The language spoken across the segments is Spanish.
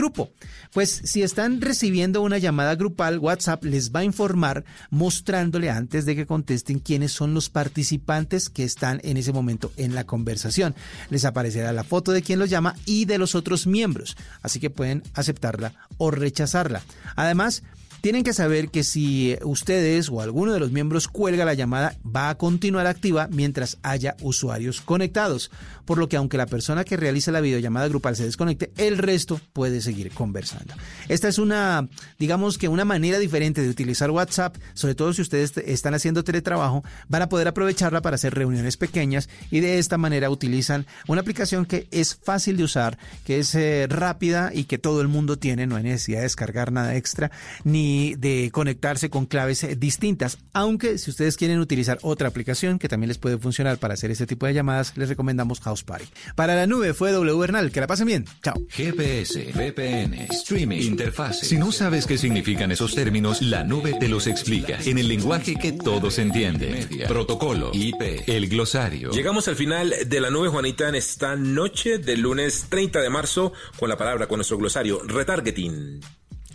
grupo. Pues si están recibiendo una llamada grupal, WhatsApp les va a informar mostrándole antes de que contesten quiénes son los participantes que están en ese momento en la conversación. Les aparecerá la foto de quien los llama y de los otros miembros, así que pueden aceptarla o rechazarla. Además, tienen que saber que si ustedes o alguno de los miembros cuelga la llamada, va a continuar activa mientras haya usuarios conectados. Por lo que aunque la persona que realiza la videollamada grupal se desconecte, el resto puede seguir conversando. Esta es una, digamos que una manera diferente de utilizar WhatsApp, sobre todo si ustedes están haciendo teletrabajo, van a poder aprovecharla para hacer reuniones pequeñas y de esta manera utilizan una aplicación que es fácil de usar, que es eh, rápida y que todo el mundo tiene, no hay necesidad de descargar nada extra ni de conectarse con claves eh, distintas. Aunque si ustedes quieren utilizar otra aplicación que también les puede funcionar para hacer este tipo de llamadas, les recomendamos House Party. Para la nube fue W Bernal. Que la pasen bien. Chao. GPS, VPN, streaming, interfaz. Si no sabes qué significan esos términos, la nube te los explica en el lenguaje que todos entienden. Protocolo, IP, el glosario. Llegamos al final de la nube, Juanita, en esta noche del lunes 30 de marzo con la palabra, con nuestro glosario, retargeting.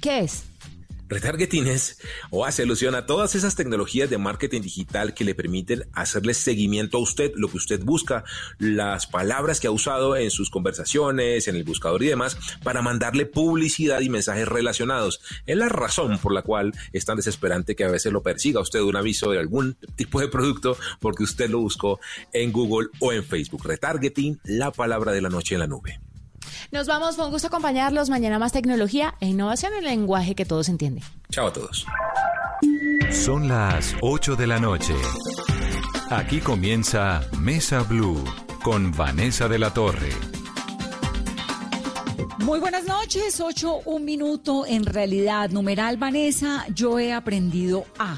¿Qué es? Retargeting es o hace alusión a todas esas tecnologías de marketing digital que le permiten hacerle seguimiento a usted, lo que usted busca, las palabras que ha usado en sus conversaciones, en el buscador y demás, para mandarle publicidad y mensajes relacionados. Es la razón por la cual es tan desesperante que a veces lo persiga usted un aviso de algún tipo de producto porque usted lo buscó en Google o en Facebook. Retargeting, la palabra de la noche en la nube. Nos vamos, fue un gusto acompañarlos. Mañana más tecnología e innovación en el lenguaje que todos entienden. Chao a todos. Son las 8 de la noche. Aquí comienza Mesa Blue con Vanessa de la Torre. Muy buenas noches, 8, un minuto. En realidad, numeral Vanessa, yo he aprendido a.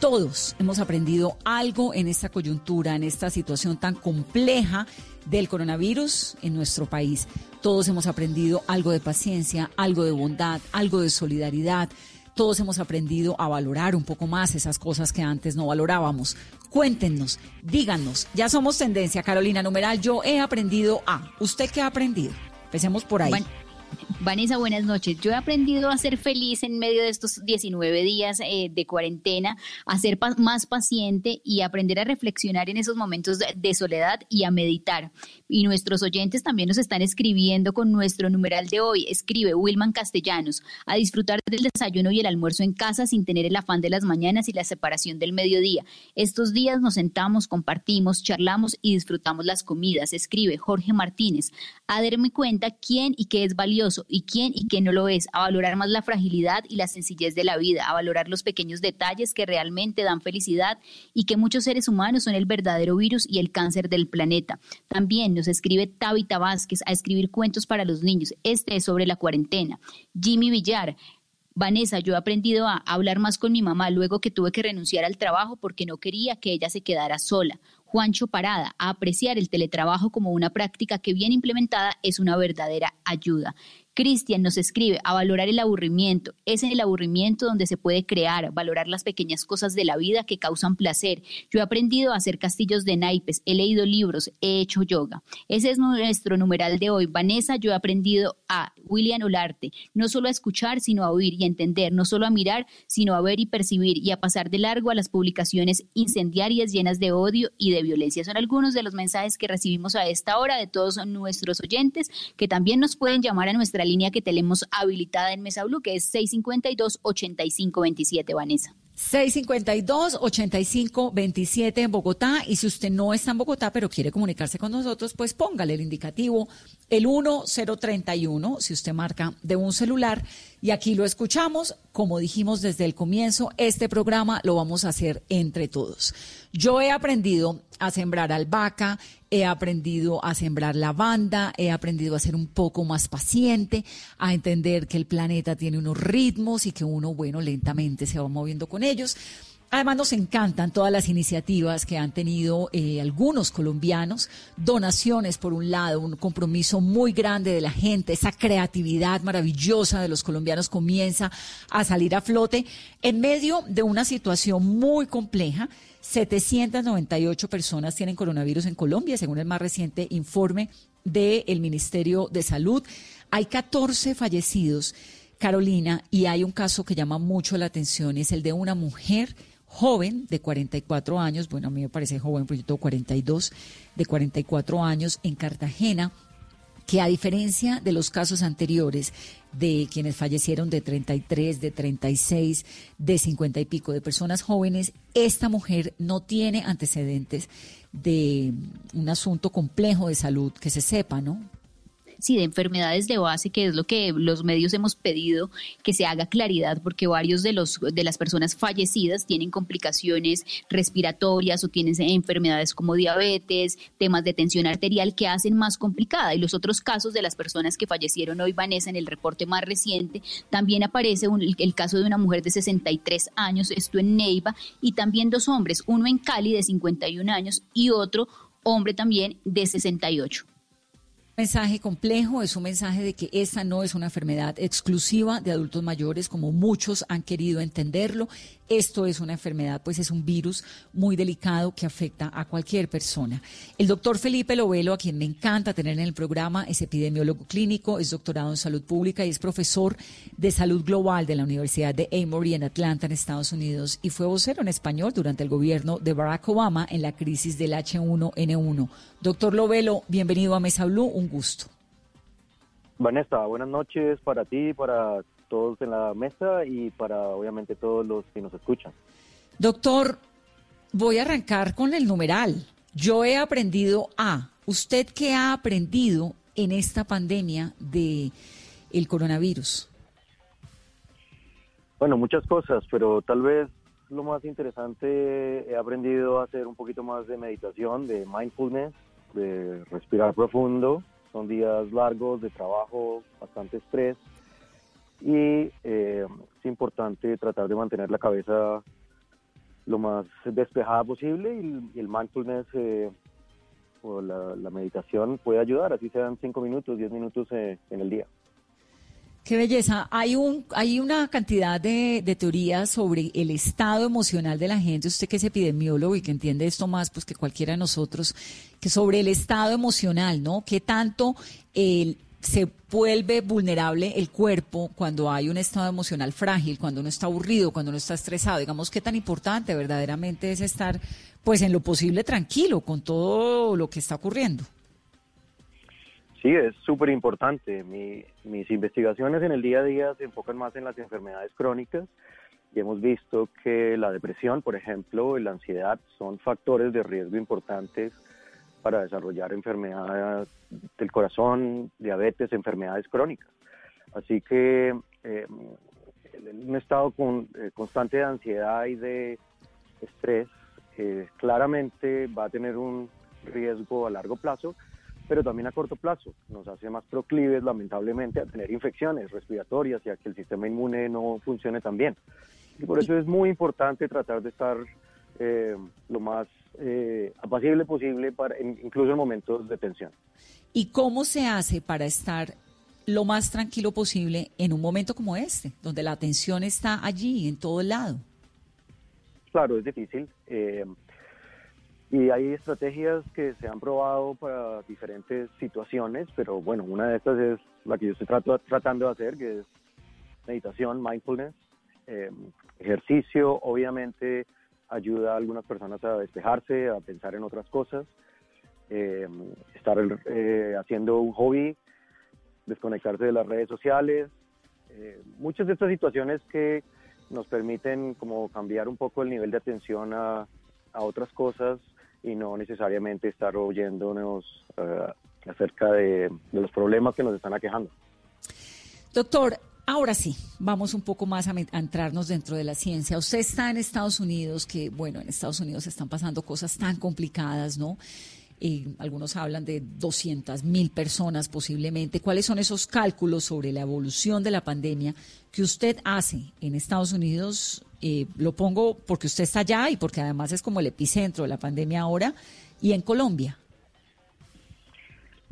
Todos hemos aprendido algo en esta coyuntura, en esta situación tan compleja del coronavirus en nuestro país. Todos hemos aprendido algo de paciencia, algo de bondad, algo de solidaridad. Todos hemos aprendido a valorar un poco más esas cosas que antes no valorábamos. Cuéntenos, díganos, ya somos tendencia, Carolina Numeral, yo he aprendido a. ¿Usted qué ha aprendido? Empecemos por ahí. Vanessa, buenas noches. Yo he aprendido a ser feliz en medio de estos 19 días eh, de cuarentena, a ser más paciente y aprender a reflexionar en esos momentos de, soledad y a meditar. Y nuestros oyentes también nos están escribiendo con nuestro numeral de hoy. Escribe Wilman Castellanos, a disfrutar del desayuno y el almuerzo en casa sin tener el afán de las mañanas y la separación del mediodía. Estos días nos sentamos, compartimos, charlamos y disfrutamos las comidas. Escribe Jorge Martínez, a darme cuenta quién y qué es valioso y quién y qué no lo es, a valorar más la fragilidad y la sencillez de la vida, a valorar los pequeños detalles que realmente dan felicidad y que muchos seres humanos son el verdadero virus y el cáncer del planeta. También nos escribe Tabita Vázquez a escribir cuentos para los niños. Este es sobre la cuarentena. Jimmy Villar, Vanessa, yo he aprendido a hablar más con mi mamá luego que tuve que renunciar al trabajo porque no quería que ella se quedara sola. Juancho Parada, a apreciar el teletrabajo como una práctica que bien implementada es una verdadera ayuda. Cristian nos escribe a valorar el aburrimiento. Es en el aburrimiento donde se puede crear, valorar las pequeñas cosas de la vida que causan placer. Yo he aprendido a hacer castillos de naipes, he leído libros, he hecho yoga. Ese es nuestro numeral de hoy. Vanessa, yo he aprendido a William Olarte, no solo a escuchar, sino a oír y entender, no solo a mirar, sino a ver y percibir y a pasar de largo a las publicaciones incendiarias llenas de odio y de violencia. Son algunos de los mensajes que recibimos a esta hora de todos nuestros oyentes que también nos pueden llamar a nuestra línea que tenemos habilitada en Mesa Blue, que es 652-8527, Vanessa. 652-8527 en Bogotá. Y si usted no está en Bogotá, pero quiere comunicarse con nosotros, pues póngale el indicativo, el 1031, si usted marca de un celular. Y aquí lo escuchamos. Como dijimos desde el comienzo, este programa lo vamos a hacer entre todos. Yo he aprendido a sembrar albahaca, he aprendido a sembrar lavanda, he aprendido a ser un poco más paciente, a entender que el planeta tiene unos ritmos y que uno, bueno, lentamente se va moviendo con ellos. Además nos encantan todas las iniciativas que han tenido eh, algunos colombianos, donaciones por un lado, un compromiso muy grande de la gente, esa creatividad maravillosa de los colombianos comienza a salir a flote en medio de una situación muy compleja 798 personas tienen coronavirus en Colombia, según el más reciente informe del Ministerio de Salud. Hay 14 fallecidos, Carolina, y hay un caso que llama mucho la atención, es el de una mujer joven de 44 años, bueno, a mí me parece joven, porque yo tengo 42, de 44 años en Cartagena, que a diferencia de los casos anteriores de quienes fallecieron de 33, de 36, de 50 y pico, de personas jóvenes, esta mujer no tiene antecedentes de un asunto complejo de salud que se sepa, ¿no? Sí, de enfermedades de base, que es lo que los medios hemos pedido que se haga claridad, porque varios de los de las personas fallecidas tienen complicaciones respiratorias o tienen enfermedades como diabetes, temas de tensión arterial que hacen más complicada. Y los otros casos de las personas que fallecieron hoy, Vanessa, en el reporte más reciente, también aparece el caso de una mujer de 63 años, esto en Neiva, y también dos hombres, uno en Cali de 51 años y otro hombre también de 68 mensaje complejo, es un mensaje de que esta no es una enfermedad exclusiva de adultos mayores, como muchos han querido entenderlo. Esto es una enfermedad, pues es un virus muy delicado que afecta a cualquier persona. El doctor Felipe Lovelo, a quien me encanta tener en el programa, es epidemiólogo clínico, es doctorado en salud pública y es profesor de salud global de la Universidad de Emory en Atlanta, en Estados Unidos, y fue vocero en español durante el gobierno de Barack Obama en la crisis del H1N1. Doctor Lovelo, bienvenido a Mesa Blue, un gusto. Vanessa, buenas noches para ti, para todos en la mesa y para obviamente todos los que nos escuchan. Doctor, voy a arrancar con el numeral. Yo he aprendido a. ¿Usted qué ha aprendido en esta pandemia de el coronavirus? Bueno, muchas cosas, pero tal vez lo más interesante he aprendido a hacer un poquito más de meditación, de mindfulness, de respirar profundo. Son días largos de trabajo, bastante estrés y eh, es importante tratar de mantener la cabeza lo más despejada posible y, el mindfulness eh, o la, meditación puede ayudar, así sean cinco minutos, diez minutos eh, en el día. Qué belleza. Hay un, hay una cantidad de, teorías sobre el estado emocional de la gente. Usted que es epidemiólogo y que entiende esto más pues que cualquiera de nosotros, que sobre el estado emocional, ¿no? ¿Qué tanto se vuelve vulnerable el cuerpo cuando hay un estado emocional frágil, cuando uno está aburrido, cuando uno está estresado. Digamos, qué tan importante verdaderamente es estar, pues, en lo posible tranquilo con todo lo que está ocurriendo. Sí, es súper importante. mis investigaciones en el día a día se enfocan más en las enfermedades crónicas y hemos visto que la depresión, por ejemplo, y la ansiedad son factores de riesgo importantes para desarrollar enfermedades del corazón, diabetes, enfermedades crónicas. Así que eh, un estado con, eh, constante de ansiedad y de estrés eh, claramente va a tener un riesgo a largo plazo, pero también a corto plazo. Nos hace más proclives, lamentablemente, a tener infecciones respiratorias y a que el sistema inmune no funcione tan bien. Y por eso es muy importante tratar de estar eh, lo más eh, apacible posible, para, incluso en momentos de tensión. ¿Y cómo se hace para estar lo más tranquilo posible en un momento como este, donde la tensión está allí, en todo lado? Claro, es difícil. Eh, y hay estrategias que se han probado para diferentes situaciones, pero bueno, una de estas es la que yo estoy tratando de hacer, que es meditación, mindfulness, eh, ejercicio, obviamente ayuda a algunas personas a despejarse, a pensar en otras cosas, eh, estar eh, haciendo un hobby, desconectarse de las redes sociales, eh, muchas de estas situaciones que nos permiten como cambiar un poco el nivel de atención a, a otras cosas y no necesariamente estar oyéndonos acerca de, de los problemas que nos están aquejando. Doctor, Ahora sí, vamos un poco más a, entrarnos dentro de la ciencia. Usted está en Estados Unidos, que bueno, en Estados Unidos están pasando cosas tan complicadas, ¿no? Eh, algunos hablan de 200 mil personas posiblemente. ¿Cuáles son esos cálculos sobre la evolución de la pandemia que usted hace en Estados Unidos? Eh, lo pongo porque usted está allá y porque además es como el epicentro de la pandemia ahora, y en Colombia.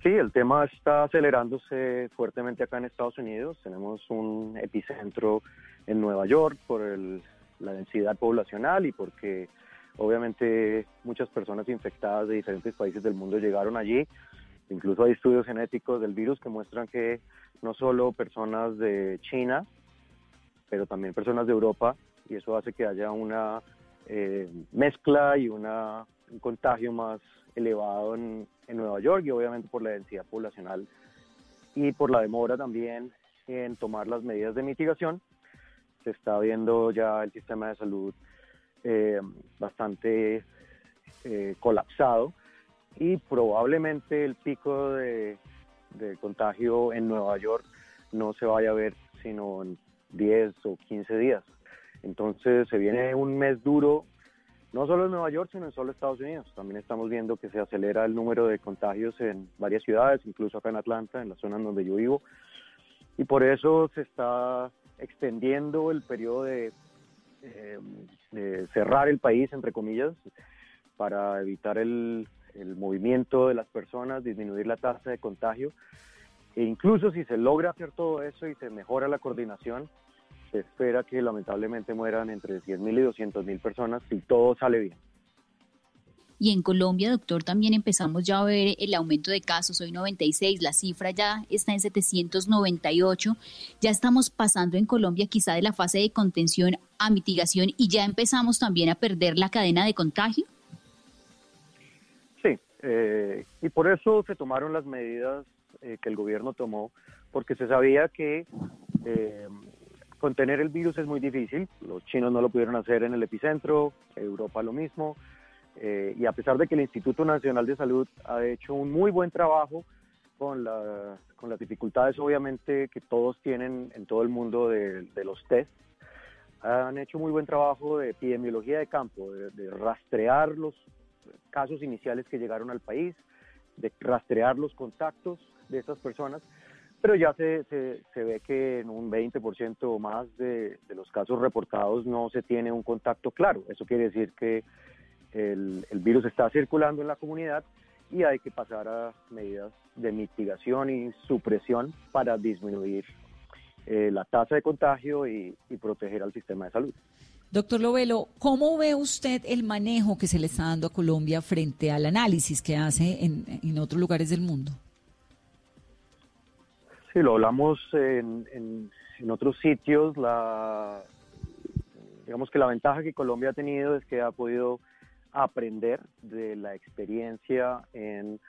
Sí, el tema está acelerándose fuertemente acá en Estados Unidos. Tenemos un epicentro en Nueva York por la densidad poblacional y porque obviamente muchas personas infectadas de diferentes países del mundo llegaron allí. Incluso hay estudios genéticos del virus que muestran que no solo personas de China, pero también personas de Europa, y eso hace que haya una eh, mezcla y una, un contagio más elevado en, en Nueva York y obviamente por la densidad poblacional y por la demora también en tomar las medidas de mitigación. Se está viendo ya el sistema de salud eh, bastante eh, colapsado y probablemente el pico de, de, contagio en Nueva York no se vaya a ver sino en 10 o 15 días. Entonces se viene un mes duro, no solo en Nueva York, sino en solo Estados Unidos. También estamos viendo que se acelera el número de contagios en varias ciudades, incluso acá en Atlanta, en la zona en donde yo vivo. Y por eso se está extendiendo el periodo de, eh, de cerrar el país, entre comillas, para evitar el, el movimiento de las personas, disminuir la tasa de contagio. E incluso si se logra hacer todo eso y se mejora la coordinación, se espera que lamentablemente mueran entre 100.000 y 200.000 personas si todo sale bien. Y en Colombia, doctor, también empezamos ya a ver el aumento de casos. Hoy 96, la cifra ya está en 798. Ya estamos pasando en Colombia quizá de la fase de contención a mitigación y ya empezamos también a perder la cadena de contagio. Sí, eh, y por eso se tomaron las medidas eh, que el gobierno tomó, porque se sabía que eh, contener el virus es muy difícil. Los chinos no lo pudieron hacer en el epicentro, Europa lo mismo. Eh, y a pesar de que el Instituto Nacional de Salud ha hecho un muy buen trabajo con, la, con las dificultades obviamente que todos tienen en todo el mundo de, de, los test, han hecho muy buen trabajo de epidemiología de campo, de, de rastrear los casos iniciales que llegaron al país, de rastrear los contactos de estas personas, pero ya se, se, se ve que en un 20% o más de, de, los casos reportados no se tiene un contacto claro. Eso quiere decir que el, el, virus está circulando en la comunidad y hay que pasar a medidas de mitigación y supresión para disminuir eh, la tasa de contagio y, y proteger al sistema de salud. Doctor Lovelo, ¿cómo ve usted el manejo que se le está dando a Colombia frente al análisis que hace en, en otros lugares del mundo? Sí, lo hablamos en, en, en, otros sitios. La, digamos que la ventaja que Colombia ha tenido es que ha podido aprender de la experiencia en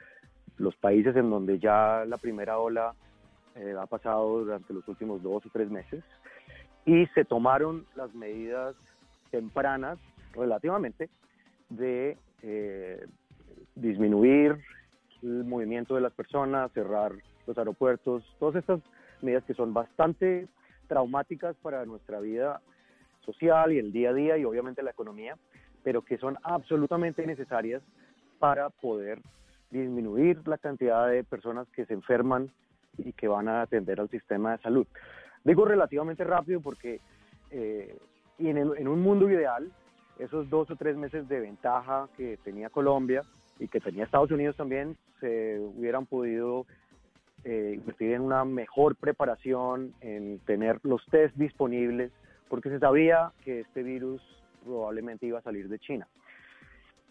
los países en donde ya la primera ola eh, ha pasado durante los últimos dos o tres meses y se tomaron las medidas tempranas relativamente de eh, disminuir el movimiento de las personas, cerrar los aeropuertos, todas estas medidas que son bastante traumáticas para nuestra vida social y el día a día y obviamente la economía, pero que son absolutamente necesarias para poder disminuir la cantidad de personas que se enferman y que van a atender al sistema de salud. Digo relativamente rápido porque eh, y en, el, en un mundo ideal, esos dos o tres meses de ventaja que tenía Colombia y que tenía Estados Unidos también, se hubieran podido eh, invertir en una mejor preparación, en tener los test disponibles, porque se sabía que este virus probablemente iba a salir de China.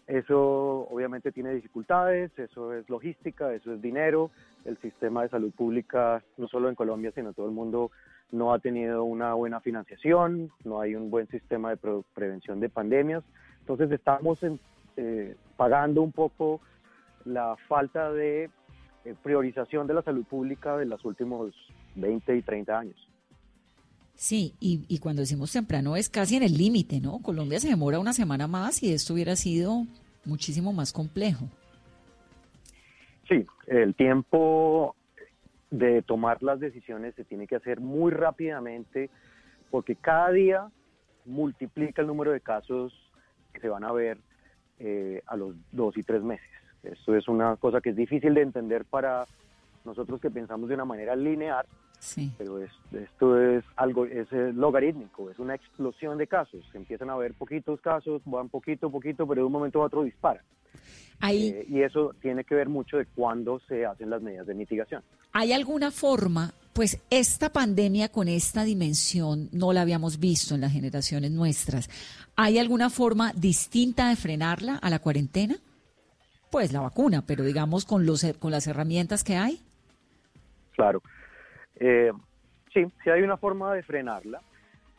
Eso obviamente tiene dificultades, eso es logística, eso es dinero. El sistema de salud pública, no solo en Colombia, sino en todo el mundo, no ha tenido una buena financiación, no hay un buen sistema de pre prevención de pandemias. Entonces estamos eh, pagando un poco la falta de eh, priorización de la salud pública de los últimos 20 y 30 años. Sí, y, y cuando decimos temprano es casi en el límite, ¿no? Colombia se demora una semana más y esto hubiera sido muchísimo más complejo. Sí, el tiempo de tomar las decisiones se tiene que hacer muy rápidamente porque cada día multiplica el número de casos que se van a ver eh, a los dos y tres meses. Esto es una cosa que es difícil de entender para nosotros que pensamos de una manera lineal, sí. pero es, esto es algo, es logarítmico, es una explosión de casos. Se empiezan a ver poquitos casos, van poquito, poquito, pero de un momento a otro disparan. Ahí, eh, y eso tiene que ver mucho de cuándo se hacen las medidas de mitigación. ¿Hay alguna forma? Pues esta pandemia con esta dimensión no la habíamos visto en las generaciones nuestras. ¿Hay alguna forma distinta de frenarla a la cuarentena? pues la vacuna, pero digamos con los con las herramientas que hay. Claro. Eh, sí, sí hay una forma de frenarla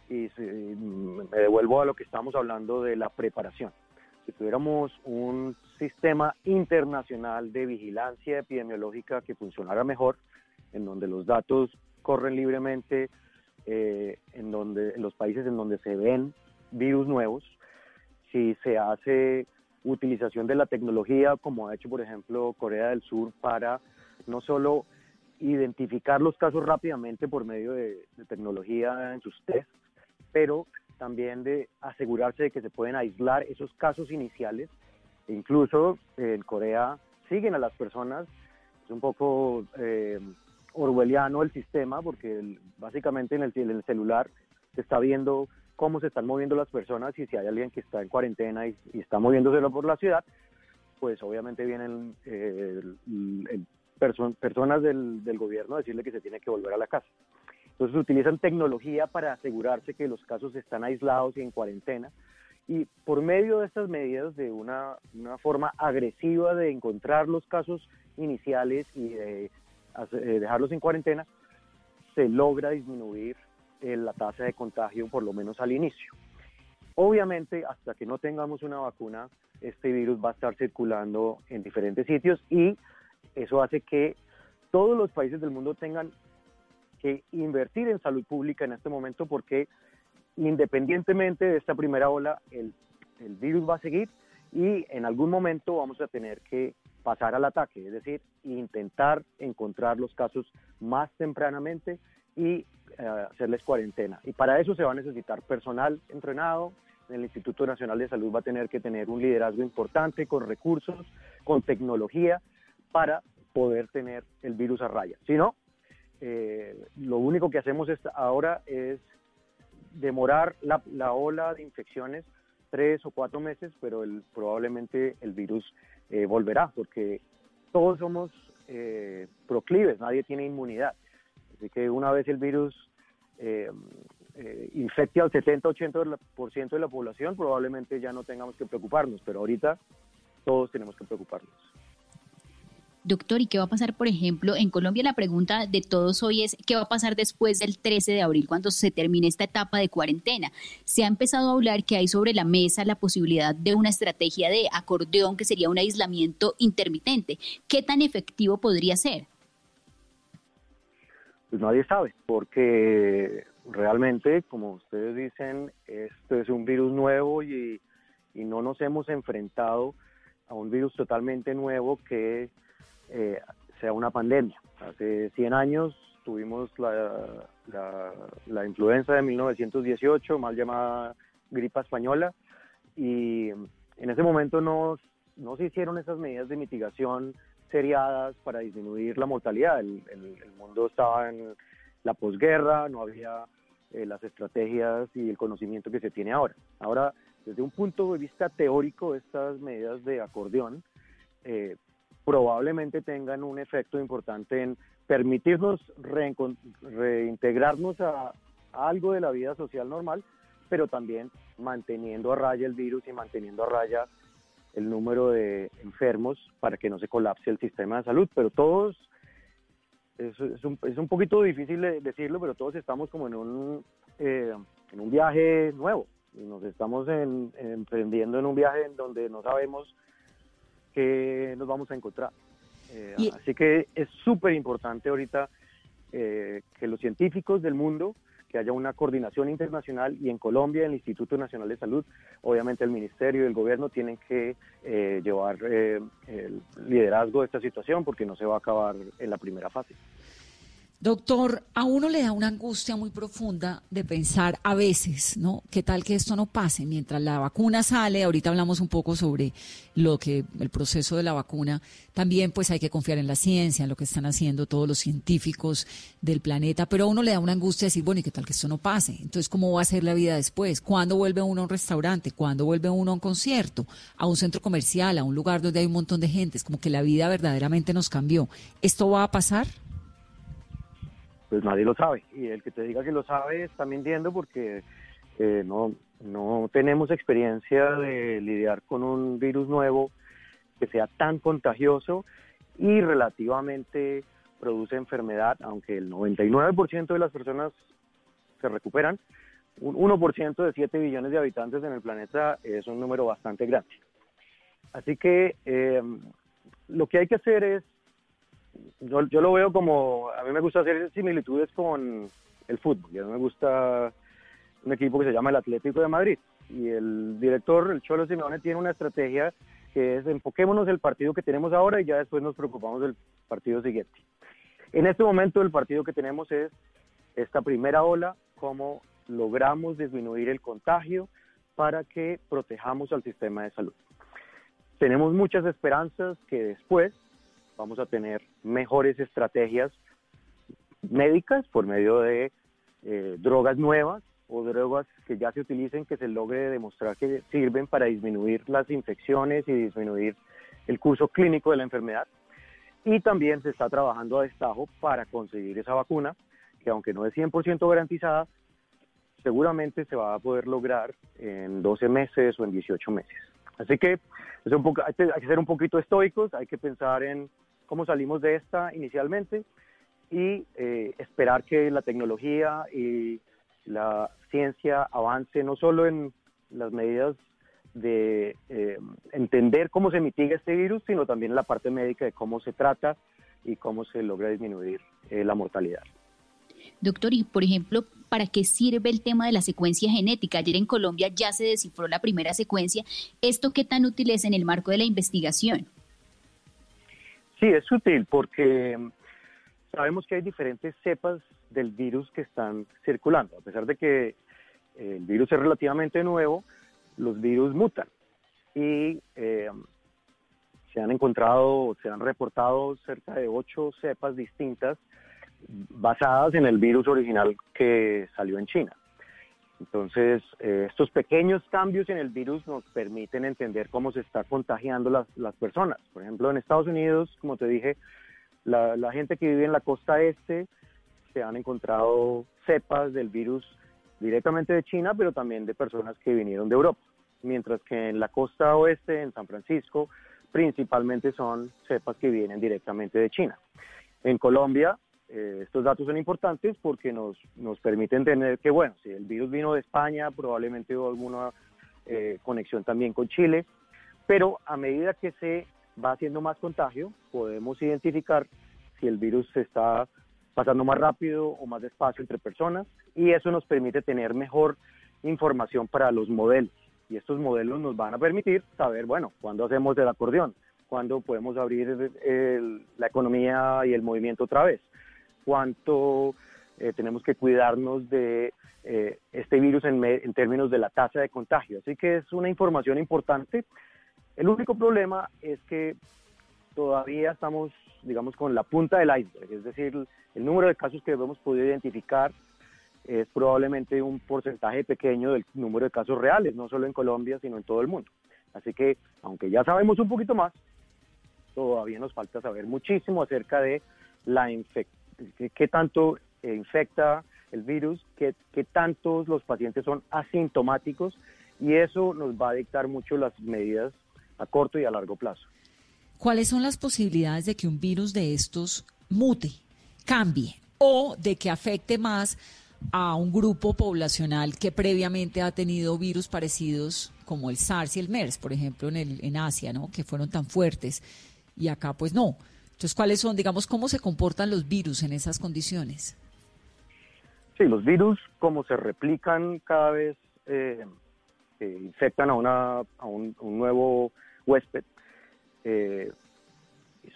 y me devuelvo a lo que estamos hablando de la preparación. Si tuviéramos un sistema internacional de vigilancia epidemiológica que funcionara mejor, en donde los datos corren libremente, eh, en donde en los países en donde se ven virus nuevos, si se hace utilización de la tecnología, como ha hecho, por ejemplo, Corea del Sur, para no solo identificar los casos rápidamente por medio de, tecnología en sus tests, pero también de asegurarse de que se pueden aislar esos casos iniciales. Incluso en Corea siguen a las personas, es un poco eh, orwelliano el sistema, porque básicamente en el, en el celular se está viendo cómo se están moviendo las personas y si hay alguien que está en cuarentena y, está moviéndose por la ciudad, pues obviamente vienen eh, personas del, gobierno a decirle que se tiene que volver a la casa. Entonces utilizan tecnología para asegurarse que los casos están aislados y en cuarentena. Y por medio de estas medidas, de una, una forma agresiva de encontrar los casos iniciales y de eh, dejarlos en cuarentena, se logra disminuir eh, la tasa de contagio, por lo menos al inicio. Obviamente, hasta que no tengamos una vacuna, este virus va a estar circulando en diferentes sitios y eso hace que todos los países del mundo tengan que invertir en salud pública en este momento porque independientemente de esta primera ola, el, virus va a seguir y en algún momento vamos a tener que pasar al ataque, es decir, intentar encontrar los casos más tempranamente y eh, hacerles cuarentena. Y para eso se va a necesitar personal entrenado. El Instituto Nacional de Salud va a tener que tener un liderazgo importante con recursos, con tecnología, para poder tener el virus a raya. Si no, eh, lo único que hacemos ahora es demorar la, la, ola de infecciones tres o cuatro meses, pero el, probablemente el virus eh, volverá, porque todos somos proclives, nadie tiene inmunidad. Así que una vez el virus eh, eh, infecte al 70-80% de la población, probablemente ya no tengamos que preocuparnos, pero ahorita todos tenemos que preocuparnos. Doctor, ¿y qué va a pasar, por ejemplo, en Colombia? La pregunta de todos hoy es, ¿qué va a pasar después del 13 de abril, cuando se termine esta etapa de cuarentena? Se ha empezado a hablar que hay sobre la mesa la posibilidad de una estrategia de acordeón, que sería un aislamiento intermitente. ¿Qué tan efectivo podría ser? Pues nadie sabe, porque realmente, como ustedes dicen, esto es un virus nuevo y, no nos hemos enfrentado a un virus totalmente nuevo que eh, sea una pandemia. Hace 100 años tuvimos la, la, influenza de 1918, mal llamada gripa española, y en ese momento no, no se hicieron esas medidas de mitigación seriadas para disminuir la mortalidad. El, mundo estaba en la posguerra, no había eh, las estrategias y el conocimiento que se tiene ahora. Ahora, desde un punto de vista teórico, estas medidas de acordeón eh, probablemente tengan un efecto importante en permitirnos reintegrarnos a, algo de la vida social normal, pero también manteniendo a raya el virus y manteniendo a raya el número de enfermos para que no se colapse el sistema de salud, pero todos, es, un, es un poquito difícil decirlo, pero todos estamos como en un, eh, en un viaje nuevo, nos estamos emprendiendo en un viaje en donde no sabemos qué nos vamos a encontrar. Eh, así que es súper importante ahorita eh, que los científicos del mundo que haya una coordinación internacional y en Colombia el Instituto Nacional de Salud, obviamente el Ministerio y el Gobierno tienen que eh, llevar eh, el liderazgo de esta situación porque no se va a acabar en la primera fase. Doctor, a uno le da una angustia muy profunda de pensar a veces, ¿no? ¿Qué tal que esto no pase? Mientras la vacuna sale, ahorita hablamos un poco sobre lo que el proceso de la vacuna, también pues hay que confiar en la ciencia, en lo que están haciendo todos los científicos del planeta, pero a uno le da una angustia de decir, bueno, ¿y qué tal que esto no pase? Entonces, ¿cómo va a ser la vida después? ¿Cuándo vuelve uno a un restaurante? ¿Cuándo vuelve uno a un concierto? ¿A un centro comercial? ¿A un lugar donde hay un montón de gente? Es como que la vida verdaderamente nos cambió. ¿Esto va a pasar? Pues nadie lo sabe. Y el que te diga que lo sabe está mintiendo porque eh, no, no tenemos experiencia de lidiar con un virus nuevo que sea tan contagioso y relativamente produce enfermedad, aunque el 99% de las personas se recuperan, un 1% de 7 billones de habitantes en el planeta es un número bastante grande. Así que eh, lo que hay que hacer es, yo, yo, lo veo como, a mí me gusta hacer similitudes con el fútbol, a mí me gusta un equipo que se llama el Atlético de Madrid y el director, el Cholo Simeone, tiene una estrategia que es enfoquémonos el partido que tenemos ahora y ya después nos preocupamos del partido siguiente. En este momento el partido que tenemos es esta primera ola, cómo logramos disminuir el contagio para que protejamos al sistema de salud. Tenemos muchas esperanzas que después vamos a tener mejores estrategias médicas por medio de eh, drogas nuevas o drogas que ya se utilicen que se logre demostrar que sirven para disminuir las infecciones y disminuir el curso clínico de la enfermedad. Y también se está trabajando a destajo para conseguir esa vacuna, que aunque no es 100% garantizada, seguramente se va a poder lograr en 12 meses o en 18 meses. Así que es un poco, hay, que, ser un poquito estoicos, hay que pensar en cómo salimos de esta inicialmente y eh, esperar que la tecnología y la ciencia avance no solo en las medidas de eh, entender cómo se mitiga este virus, sino también en la parte médica de cómo se trata y cómo se logra disminuir eh, la mortalidad. Doctor, y por ejemplo, ¿para qué sirve el tema de la secuencia genética? Ayer en Colombia ya se descifró la primera secuencia. ¿Esto qué tan útil es en el marco de la investigación? Sí, es útil porque sabemos que hay diferentes cepas del virus que están circulando. A pesar de que el virus es relativamente nuevo, los virus mutan y eh, se han encontrado, se han reportado cerca de ocho cepas distintas basadas en el virus original que salió en China. Entonces, eh, estos pequeños cambios en el virus nos permiten entender cómo se está contagiando las, las personas. Por ejemplo, en Estados Unidos, como te dije, la, la gente que vive en la costa este se han encontrado cepas del virus directamente de China, pero también de personas que vinieron de Europa. Mientras que en la costa oeste, en San Francisco, principalmente son cepas que vienen directamente de China. En Colombia, eh, estos datos son importantes porque nos, nos permiten tener que, bueno, si el virus vino de España, probablemente hubo alguna eh, conexión también con Chile, pero a medida que se va haciendo más contagio, podemos identificar si el virus se está pasando más rápido o más despacio entre personas y eso nos permite tener mejor información para los modelos. Y estos modelos nos van a permitir saber, bueno, cuándo hacemos el acordeón, cuándo podemos abrir la economía y el movimiento otra vez, cuánto eh, tenemos que cuidarnos de eh, este virus en, términos de la tasa de contagio. Así que es una información importante. El único problema es que todavía estamos, digamos, con la punta del iceberg, es decir, el número de casos que hemos podido identificar es probablemente un porcentaje pequeño del número de casos reales, no solo en Colombia, sino en todo el mundo. Así que, aunque ya sabemos un poquito más, todavía nos falta saber muchísimo acerca de la qué tanto infecta el virus, qué, qué tantos los pacientes son asintomáticos y eso nos va a dictar mucho las medidas a corto y a largo plazo. ¿Cuáles son las posibilidades de que un virus de estos mute, cambie o de que afecte más a un grupo poblacional que previamente ha tenido virus parecidos como el SARS y el MERS, por ejemplo, en, en Asia, ¿no? que fueron tan fuertes y acá pues no? Entonces, ¿cuáles son, digamos, cómo se comportan los virus en esas condiciones? Sí, los virus, como se replican cada vez, eh, infectan a, una, a un nuevo huésped, eh,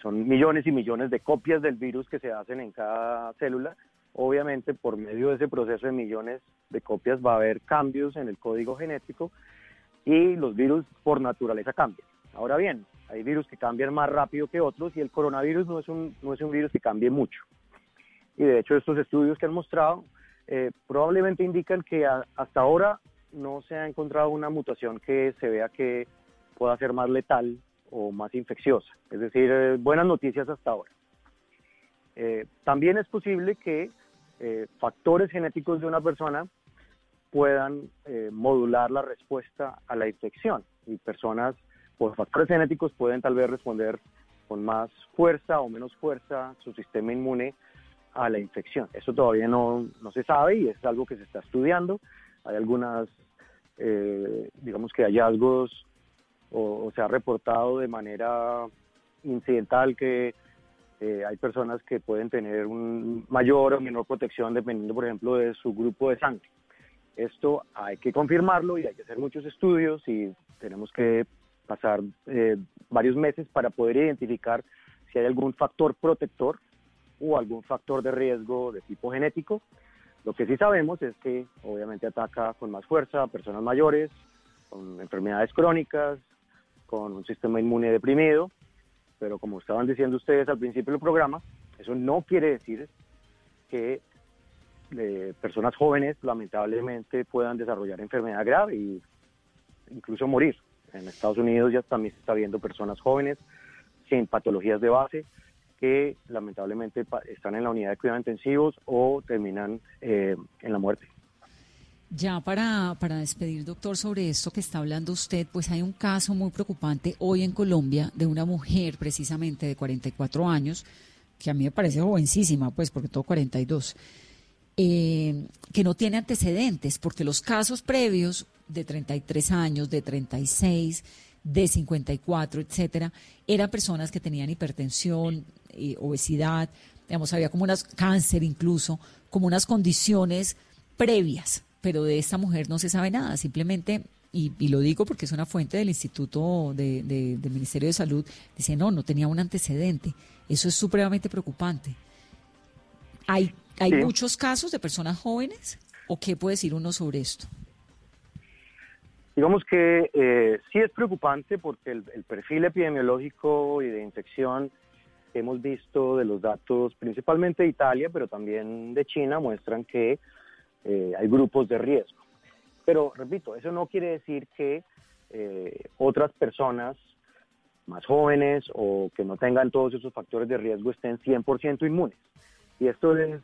son millones y millones de copias del virus que se hacen en cada célula. Obviamente, por medio de ese proceso de millones de copias va a haber cambios en el código genético y los virus por naturaleza cambian. Ahora bien, hay virus que cambian más rápido que otros y el coronavirus no es un, no es un virus que cambie mucho. Y de hecho estos estudios que han mostrado eh, probablemente indican que hasta ahora no se ha encontrado una mutación que se vea que pueda ser más letal o más infecciosa. Es decir, eh, buenas noticias hasta ahora. Eh, también es posible que factores genéticos de una persona puedan modular la respuesta a la infección y personas por factores genéticos pueden tal vez responder con más fuerza o menos fuerza su sistema inmune a la infección. Eso todavía no, no se sabe y es algo que se está estudiando. Hay algunas, eh, digamos que hallazgos o, se ha reportado de manera incidental que eh, hay personas que pueden tener un mayor o menor protección dependiendo, por ejemplo, de su grupo de sangre. Esto hay que confirmarlo y hay que hacer muchos estudios y tenemos que pasar eh, varios meses para poder identificar si hay algún factor protector o algún factor de riesgo de tipo genético. Lo que sí sabemos es que obviamente ataca con más fuerza a personas mayores, con enfermedades crónicas, con un sistema inmune deprimido, pero como estaban diciendo ustedes al principio del programa, eso no quiere decir que eh, personas jóvenes lamentablemente puedan desarrollar enfermedad grave e incluso morir. En Estados Unidos ya también se está viendo personas jóvenes sin patologías de base que lamentablemente están en la unidad de cuidados intensivos o terminan eh, en la muerte. Ya para, para despedir, doctor, sobre esto que está hablando usted, pues hay un caso muy preocupante hoy en Colombia de una mujer precisamente de 44 años, que a mí me parece jovencísima, pues porque todo 42, eh, que no tiene antecedentes, porque los casos previos de 33 años, de 36, de 54, etcétera, eran personas que tenían hipertensión, eh, obesidad, digamos, había como unas cáncer incluso, como unas condiciones previas, pero de esta mujer no se sabe nada, simplemente, y, lo digo porque es una fuente del Instituto de, del Ministerio de Salud, dice, no, no tenía un antecedente. Eso es supremamente preocupante. ¿Hay, hay muchos casos de personas jóvenes? ¿O qué puede decir uno sobre esto? Digamos que eh, sí es preocupante porque el, perfil epidemiológico y de infección que hemos visto de los datos principalmente de Italia, pero también de China, muestran que eh, hay grupos de riesgo. Pero, repito, eso no quiere decir que eh, otras personas más jóvenes o que no tengan todos esos factores de riesgo estén 100% inmunes. Y esto es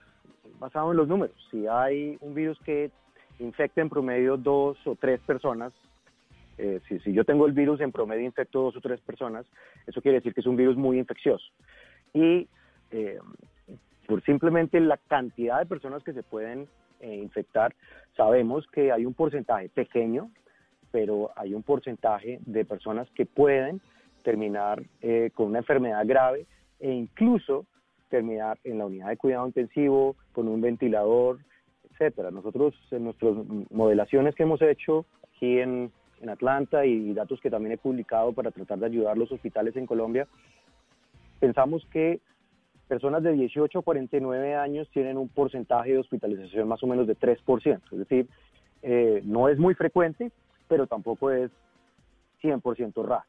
basado en los números. Si hay un virus que infecta en promedio dos o tres personas, eh, si, yo tengo el virus en promedio infecto dos o tres personas, eso quiere decir que es un virus muy infeccioso. Y eh, por simplemente la cantidad de personas que se pueden eh, infectar, sabemos que hay un porcentaje pequeño, pero hay un porcentaje de personas que pueden terminar con una enfermedad grave e incluso terminar en la unidad de cuidado intensivo con un ventilador, etcétera. Nosotros en nuestras modelaciones que hemos hecho aquí en, en Atlanta y datos que también he publicado para tratar de ayudar a los hospitales en Colombia, pensamos que personas de 18 a 49 años tienen un porcentaje de hospitalización más o menos de 3%, es decir, eh, no es muy frecuente, pero tampoco es 100% raro.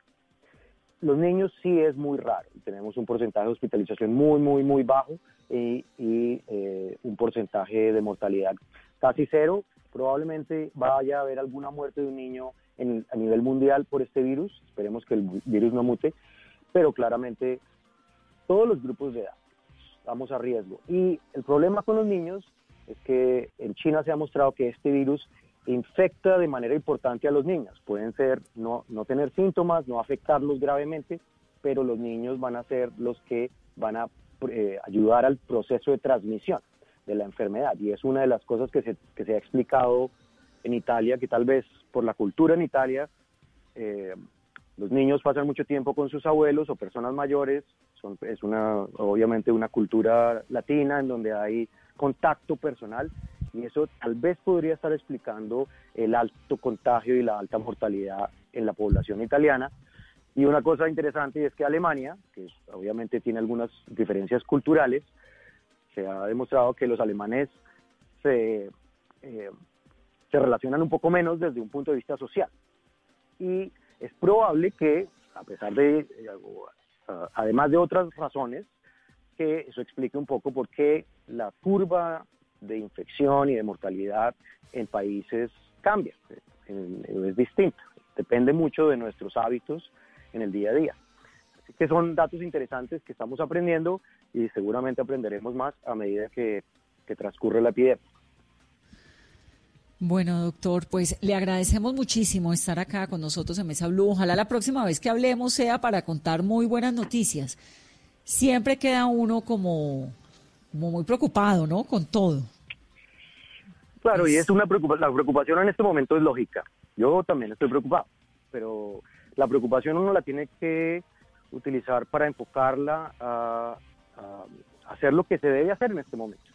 Los niños sí es muy raro, tenemos un porcentaje de hospitalización muy, muy, muy bajo y, eh, un porcentaje de mortalidad casi cero. Probablemente vaya a haber alguna muerte de un niño a nivel mundial por este virus, esperemos que el virus no mute, pero claramente todos los grupos de edad estamos a riesgo. Y el problema con los niños es que en China se ha mostrado que este virus infecta de manera importante a los niños. Pueden ser no, no tener síntomas, no afectarlos gravemente, pero los niños van a ser los que van a eh, ayudar al proceso de transmisión de la enfermedad. Y es una de las cosas que se, que se ha explicado en Italia, que tal vez por la cultura en Italia, eh, los niños pasan mucho tiempo con sus abuelos o personas mayores, es una, obviamente una cultura latina en donde hay contacto personal y eso tal vez podría estar explicando el alto contagio y la alta mortalidad en la población italiana. Y una cosa interesante es que Alemania, que obviamente tiene algunas diferencias culturales, se ha demostrado que los alemanes se, eh, se relacionan un poco menos desde un punto de vista social. Y es probable que, a pesar de, eh, además de otras razones, que eso explique un poco por qué la curva de infección y de mortalidad en países cambia, es distinta, depende mucho de nuestros hábitos en el día a día. Que son datos interesantes que estamos aprendiendo y seguramente aprenderemos más a medida que, que transcurre la epidemia. Bueno, doctor, pues le agradecemos muchísimo estar acá con nosotros en Mesa Blue. Ojalá la próxima vez que hablemos sea para contar muy buenas noticias. Siempre queda uno como, como muy preocupado, ¿no? Con todo. Claro, y es una preocupación, la preocupación en este momento es lógica. Yo también estoy preocupado, pero la preocupación uno la tiene que utilizar para enfocarla a, hacer lo que se debe hacer en este momento.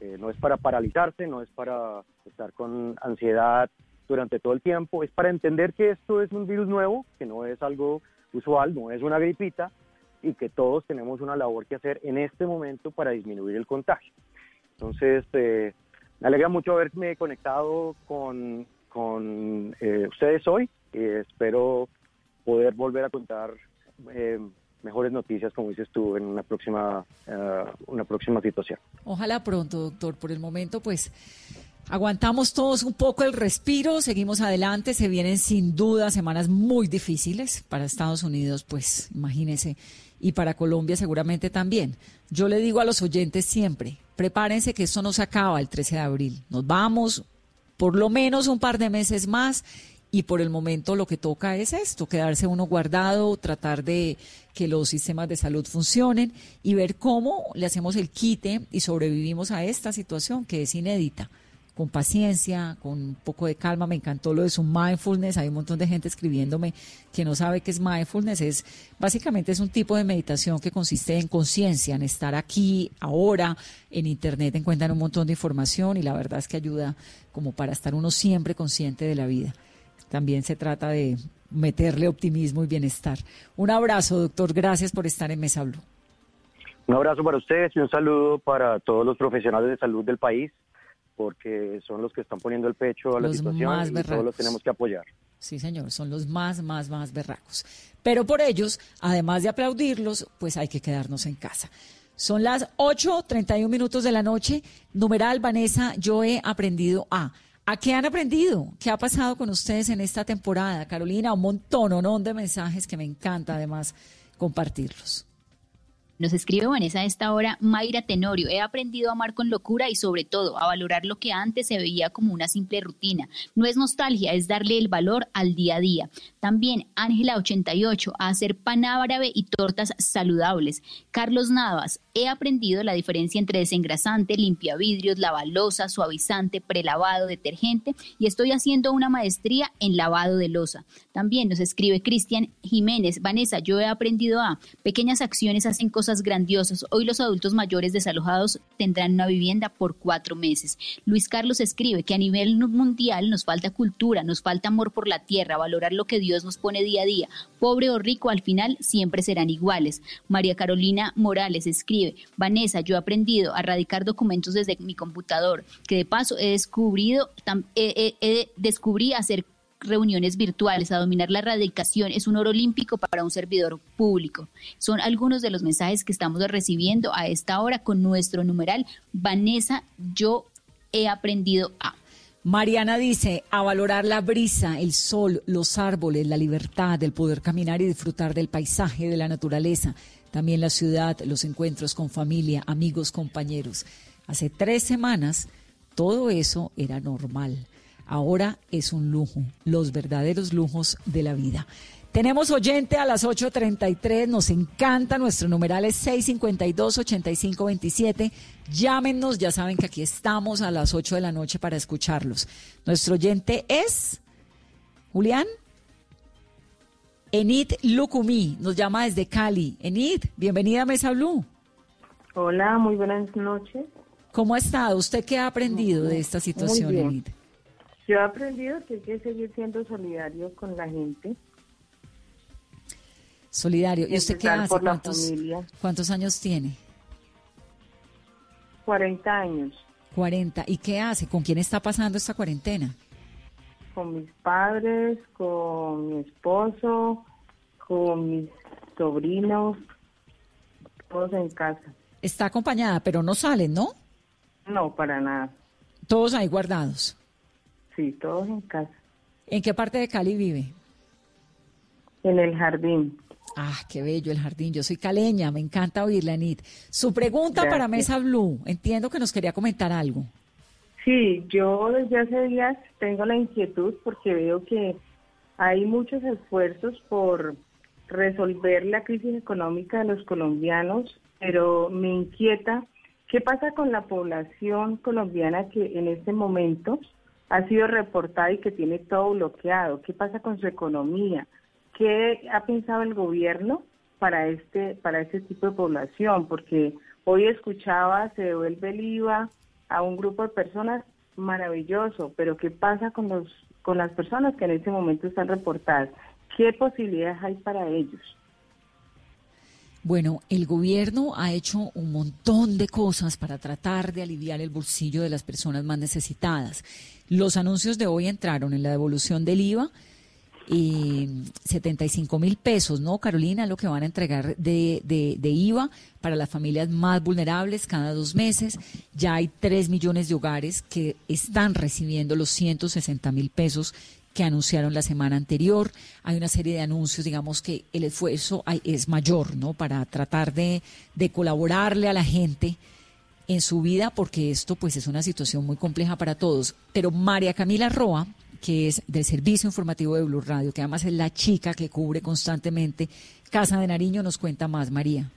Eh, no es para paralizarse, no es para estar con ansiedad durante todo el tiempo, es para entender que esto es un virus nuevo, que no es algo usual, no es una gripita y que todos tenemos una labor que hacer en este momento para disminuir el contagio. Entonces, eh, me alegra mucho haberme conectado con, con eh, ustedes hoy. y espero poder volver a contar eh, mejores noticias, como dices tú, en una próxima, eh, una próxima situación. Ojalá pronto, doctor. Por el momento, pues aguantamos todos un poco el respiro, seguimos adelante. Se vienen sin duda semanas muy difíciles para Estados Unidos, pues imagínese, y para Colombia seguramente también. Yo le digo a los oyentes siempre, prepárense que esto no se acaba el 13 de abril. Nos vamos por lo menos un par de meses más y por el momento lo que toca es esto, quedarse uno guardado, tratar de que los sistemas de salud funcionen y ver cómo le hacemos el quite y sobrevivimos a esta situación que es inédita con paciencia, con un poco de calma. Me encantó lo de su mindfulness. Hay un montón de gente escribiéndome que no sabe qué es mindfulness. Es básicamente es un tipo de meditación que consiste en conciencia, en estar aquí, ahora. En internet encuentran un montón de información y la verdad es que ayuda como para estar uno siempre consciente de la vida. También se trata de meterle optimismo y bienestar. Un abrazo, doctor. Gracias por estar en Mesa Blue. Un abrazo para ustedes y un saludo para todos los profesionales de salud del país porque son los que están poniendo el pecho a la situación y todos los tenemos que apoyar. Sí, señor, son los más, más, más berracos. Pero por ellos, además de aplaudirlos, pues hay que quedarnos en casa. Son las 8.31 minutos de la noche. Numeral, Vanessa, yo he aprendido a... ¿A qué han aprendido? ¿Qué ha pasado con ustedes en esta temporada? Carolina, un montón, un de mensajes que me encanta además compartirlos. Nos escribe Vanessa a esta hora, Mayra Tenorio, he aprendido a amar con locura y sobre todo a valorar lo que antes se veía como una simple rutina. No es nostalgia, es darle el valor al día a día. También Ángela 88, a hacer pan árabe y tortas saludables. Carlos Navas, he aprendido la diferencia entre desengrasante, limpiavidrios, lavalosa, suavizante, prelavado, detergente y estoy haciendo una maestría en lavado de losa. También nos escribe Cristian Jiménez, Vanessa, yo he aprendido a pequeñas acciones hacen cosas grandiosas. Hoy los adultos mayores desalojados tendrán una vivienda por cuatro meses. Luis Carlos escribe que a nivel mundial nos falta cultura, nos falta amor por la tierra, valorar lo que Dios nos pone día a día. Pobre o rico, al final siempre serán iguales. María Carolina Morales escribe, Vanessa, yo he aprendido a radicar documentos desde mi computador, que de paso he descubrido, he, descubrí hacer reuniones virtuales, a dominar la radicación, es un oro olímpico para un servidor público. Son algunos de los mensajes que estamos recibiendo a esta hora con nuestro numeral. Vanessa, yo he aprendido a. Mariana dice, a valorar la brisa, el sol, los árboles, la libertad, el poder caminar y disfrutar del paisaje, de la naturaleza, también la ciudad, los encuentros con familia, amigos, compañeros. Hace tres semanas todo eso era normal ahora es un lujo, los verdaderos lujos de la vida. Tenemos oyente a las 8.33, nos encanta, nuestro numeral es 652-8527. Llámenos, ya saben que aquí estamos a las 8 de la noche para escucharlos. Nuestro oyente es, Julián. Enid Lucumí, nos llama desde Cali. Enid, bienvenida a Mesa Blue. Hola, muy buenas noches. ¿Cómo ha estado? ¿Usted qué ha aprendido de esta situación, Enid? Yo he aprendido que hay que seguir siendo solidario con la gente. Solidario. ¿Y usted qué hace? ¿Cuántos, ¿Cuántos años tiene? 40 años. 40. ¿Y qué hace? ¿Con quién está pasando esta cuarentena? Con mis padres, con mi esposo, con mis sobrinos, todos en casa. Está acompañada, pero no salen, ¿no? No, para nada. Todos ahí guardados. Sí, todos en casa. ¿En qué parte de Cali vive? En el jardín. Ah, qué bello el jardín. Yo soy caleña, me encanta oírla, Anit. Su pregunta para Mesa Blue. Entiendo que nos quería comentar algo. Sí, yo desde hace días tengo la inquietud porque veo que hay muchos esfuerzos por resolver la crisis económica de los colombianos, pero me inquieta qué pasa con la población colombiana que en este momento ha sido reportada y que tiene todo bloqueado, qué pasa con su economía, qué ha pensado el gobierno para este para este tipo de población, porque hoy escuchaba se devuelve el IVA a un grupo de personas maravilloso, pero qué pasa con los con las personas que en este momento están reportadas, qué posibilidades hay para ellos. Bueno, el gobierno ha hecho un montón de cosas para tratar de aliviar el bolsillo de las personas más necesitadas. Los anuncios de hoy entraron en la devolución del IVA, y 75 mil pesos, ¿no, Carolina? Lo que van a entregar de, de, IVA para las familias más vulnerables cada dos meses. Ya hay 3 millones de hogares que están recibiendo los 160 mil pesos que anunciaron la semana anterior. Hay una serie de anuncios, digamos que el esfuerzo es mayor, ¿no? Para tratar de, de colaborarle a la gente en su vida, porque esto pues es una situación muy compleja para todos. Pero María Camila Roa, que es del Servicio Informativo de Blue Radio, que además es la chica que cubre constantemente Casa de Nariño, nos cuenta más, María.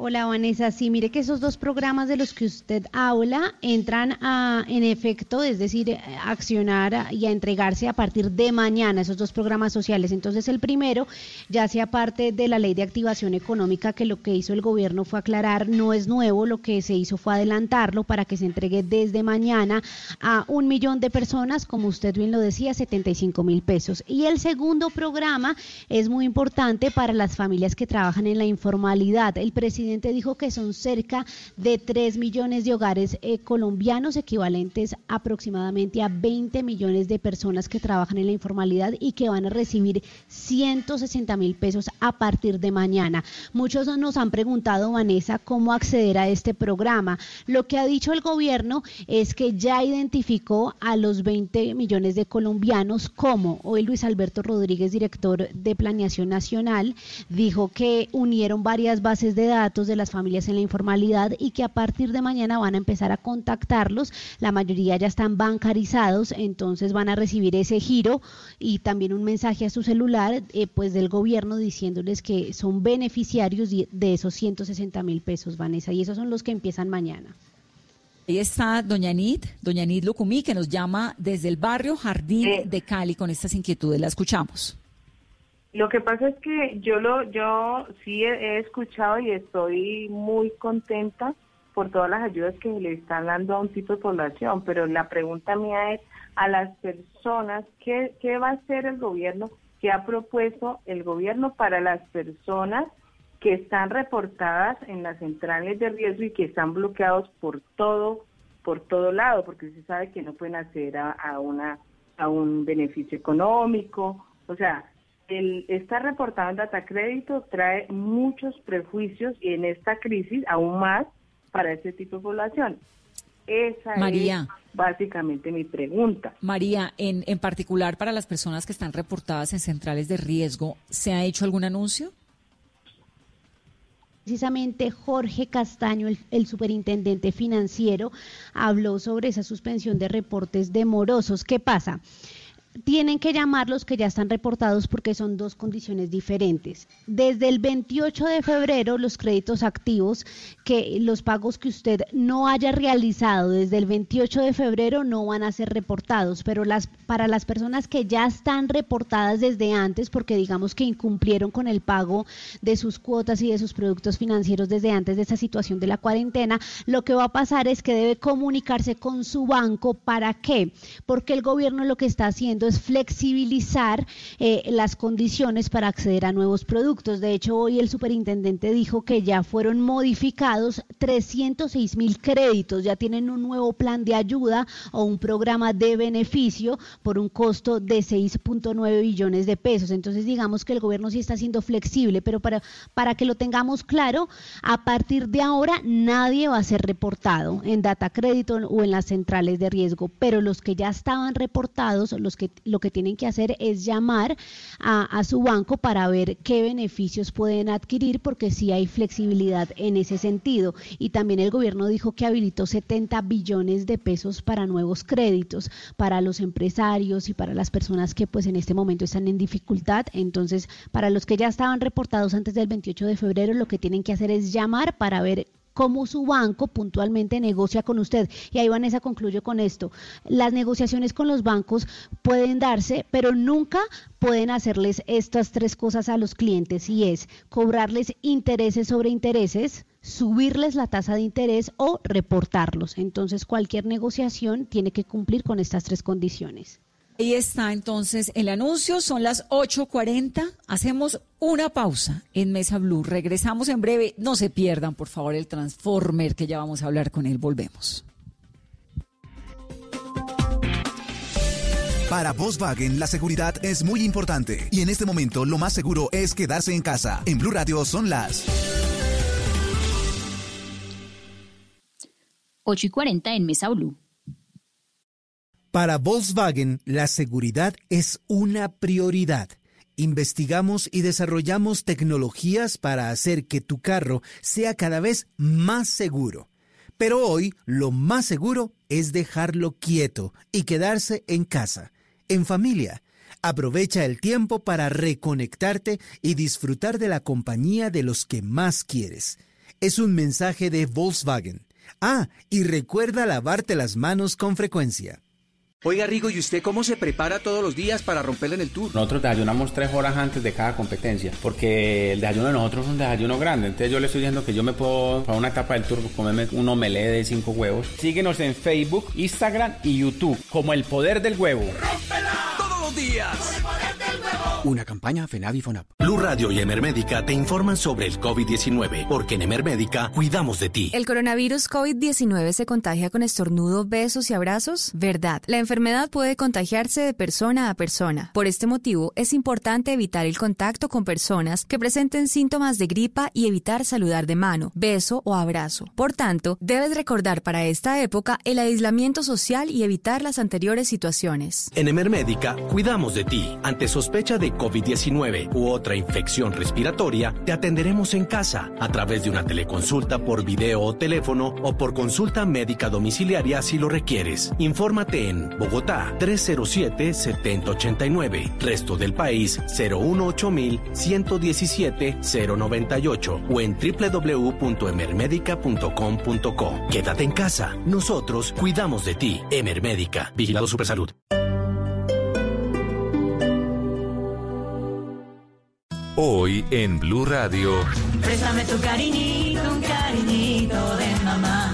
Hola Vanessa, sí, mire que esos dos programas de los que usted habla entran a, en efecto, es decir, eh, accionar y a entregarse a partir de mañana, esos dos programas sociales. Entonces el primero ya sea parte de la ley de activación económica que lo que hizo el gobierno fue aclarar, no es nuevo, lo que se hizo fue adelantarlo para que se entregue desde mañana a un millón de personas, como usted bien lo decía, 75 mil pesos. Y el segundo programa es muy importante para las familias que trabajan en la informalidad. El presidente dijo que son cerca de 3 millones de hogares eh, colombianos, equivalentes aproximadamente a 20 millones de personas que trabajan en la informalidad y que van a recibir 160 mil pesos a partir de mañana. Muchos nos han preguntado, Vanessa, cómo acceder a este programa. Lo que ha dicho el gobierno es que ya identificó a los 20 millones de colombianos como hoy Luis Alberto Rodríguez, director de Planeación Nacional, dijo que unieron varias bases de datos de las familias en la informalidad y que a partir de mañana van a empezar a contactarlos. La mayoría ya están bancarizados, entonces van a recibir ese giro y también un mensaje a su celular eh, pues del gobierno diciéndoles que son beneficiarios de esos 160 mil pesos, Vanessa, y esos son los que empiezan mañana. Ahí está doña Nid, doña Nid Lucumí, que nos llama desde el barrio Jardín de Cali con estas inquietudes. La escuchamos. Lo que pasa es que yo lo, yo sí he, escuchado y estoy muy contenta por todas las ayudas que le están dando a un tipo de población, pero la pregunta mía es a las personas, ¿qué, qué va a hacer el gobierno? ¿Qué ha propuesto el gobierno para las personas que están reportadas en las centrales de riesgo y que están bloqueados por todo, por todo lado, porque se sabe que no pueden acceder a, a una a un beneficio económico, o sea, el estar reportado en data crédito trae muchos prejuicios y en esta crisis aún más para ese tipo de población. Esa es básicamente mi pregunta. María, en, en particular para las personas que están reportadas en centrales de riesgo, ¿se ha hecho algún anuncio? Precisamente Jorge Castaño, el, el, superintendente financiero, habló sobre esa suspensión de reportes demorosos. ¿Qué pasa? Tienen que llamar los que ya están reportados porque son dos condiciones diferentes. Desde el 28 de febrero, los créditos activos, que los pagos que usted no haya realizado desde el 28 de febrero no van a ser reportados, pero para las personas que ya están reportadas desde antes, porque digamos que incumplieron con el pago de sus cuotas y de sus productos financieros desde antes de esa situación de la cuarentena, lo que va a pasar es que debe comunicarse con su banco. ¿Para qué? Porque el gobierno lo que está haciendo es flexibilizar eh, las condiciones para acceder a nuevos productos. De hecho, hoy el superintendente dijo que ya fueron modificados 306 mil créditos, ya tienen un nuevo plan de ayuda o un programa de beneficio por un costo de 6.9 billones de pesos. Entonces, digamos que el gobierno sí está siendo flexible, pero para, para que lo tengamos claro, a partir de ahora nadie va a ser reportado en data crédito o en las centrales de riesgo, pero los que ya estaban reportados, los que lo que tienen que hacer es llamar a, a su banco para ver qué beneficios pueden adquirir, porque sí hay flexibilidad en ese sentido. Y también el gobierno dijo que habilitó 70 billones de pesos para nuevos créditos, para los empresarios y para las personas que pues en este momento están en dificultad. Entonces, para los que ya estaban reportados antes del 28 de febrero, lo que tienen que hacer es llamar para ver cómo su banco puntualmente negocia con usted. Y ahí Vanessa concluyo con esto. Las negociaciones con los bancos pueden darse, pero nunca pueden hacerles estas tres cosas a los clientes y es cobrarles intereses sobre intereses, subirles la tasa de interés o reportarlos. Entonces cualquier negociación tiene que cumplir con estas tres condiciones. Ahí está entonces el anuncio, son las 8.40, hacemos una pausa en Mesa Blue, regresamos en breve, no se pierdan por favor el Transformer que ya vamos a hablar con él, volvemos. Para Volkswagen la seguridad es muy importante y en este momento lo más seguro es quedarse en casa. En Blue Radio son las 8 y 40 en Mesa Blue. Para Volkswagen, la seguridad es una prioridad. Investigamos y desarrollamos tecnologías para hacer que tu carro sea cada vez más seguro. Pero hoy lo más seguro es dejarlo quieto y quedarse en casa, en familia. Aprovecha el tiempo para reconectarte y disfrutar de la compañía de los que más quieres. Es un mensaje de Volkswagen. Ah, y recuerda lavarte las manos con frecuencia. Oiga, Rigo, ¿y usted cómo se prepara todos los días para romperle en el tour? Nosotros desayunamos tres horas antes de cada competencia, porque el desayuno de nosotros es un desayuno grande. Entonces yo le estoy diciendo que yo me puedo, para una etapa del tour, comerme un omelette de cinco huevos. Síguenos en Facebook, Instagram y YouTube, como El Poder del Huevo. ¡Rómpela! Todos los días. Una campaña FENAVI FONAP. Blue Radio y Emermédica te informan sobre el COVID-19, porque en Emermédica cuidamos de ti. ¿El coronavirus COVID-19 se contagia con estornudo, besos y abrazos? Verdad. La enfermedad puede contagiarse de persona a persona. Por este motivo, es importante evitar el contacto con personas que presenten síntomas de gripa y evitar saludar de mano, beso o abrazo. Por tanto, debes recordar para esta época el aislamiento social y evitar las anteriores situaciones. En Emermédica cuidamos de ti. Ante sospecha de COVID-19 u otra infección respiratoria, te atenderemos en casa a través de una teleconsulta por video o teléfono o por consulta médica domiciliaria si lo requieres. Infórmate en Bogotá 307-7089, resto del país 018-117-098 o en www.emermedica.com.co. Quédate en casa, nosotros cuidamos de ti. Emermédica, Vigilado Supersalud. Hoy en Blue Radio. Préstame tu cariñito, un cariñito de mamá.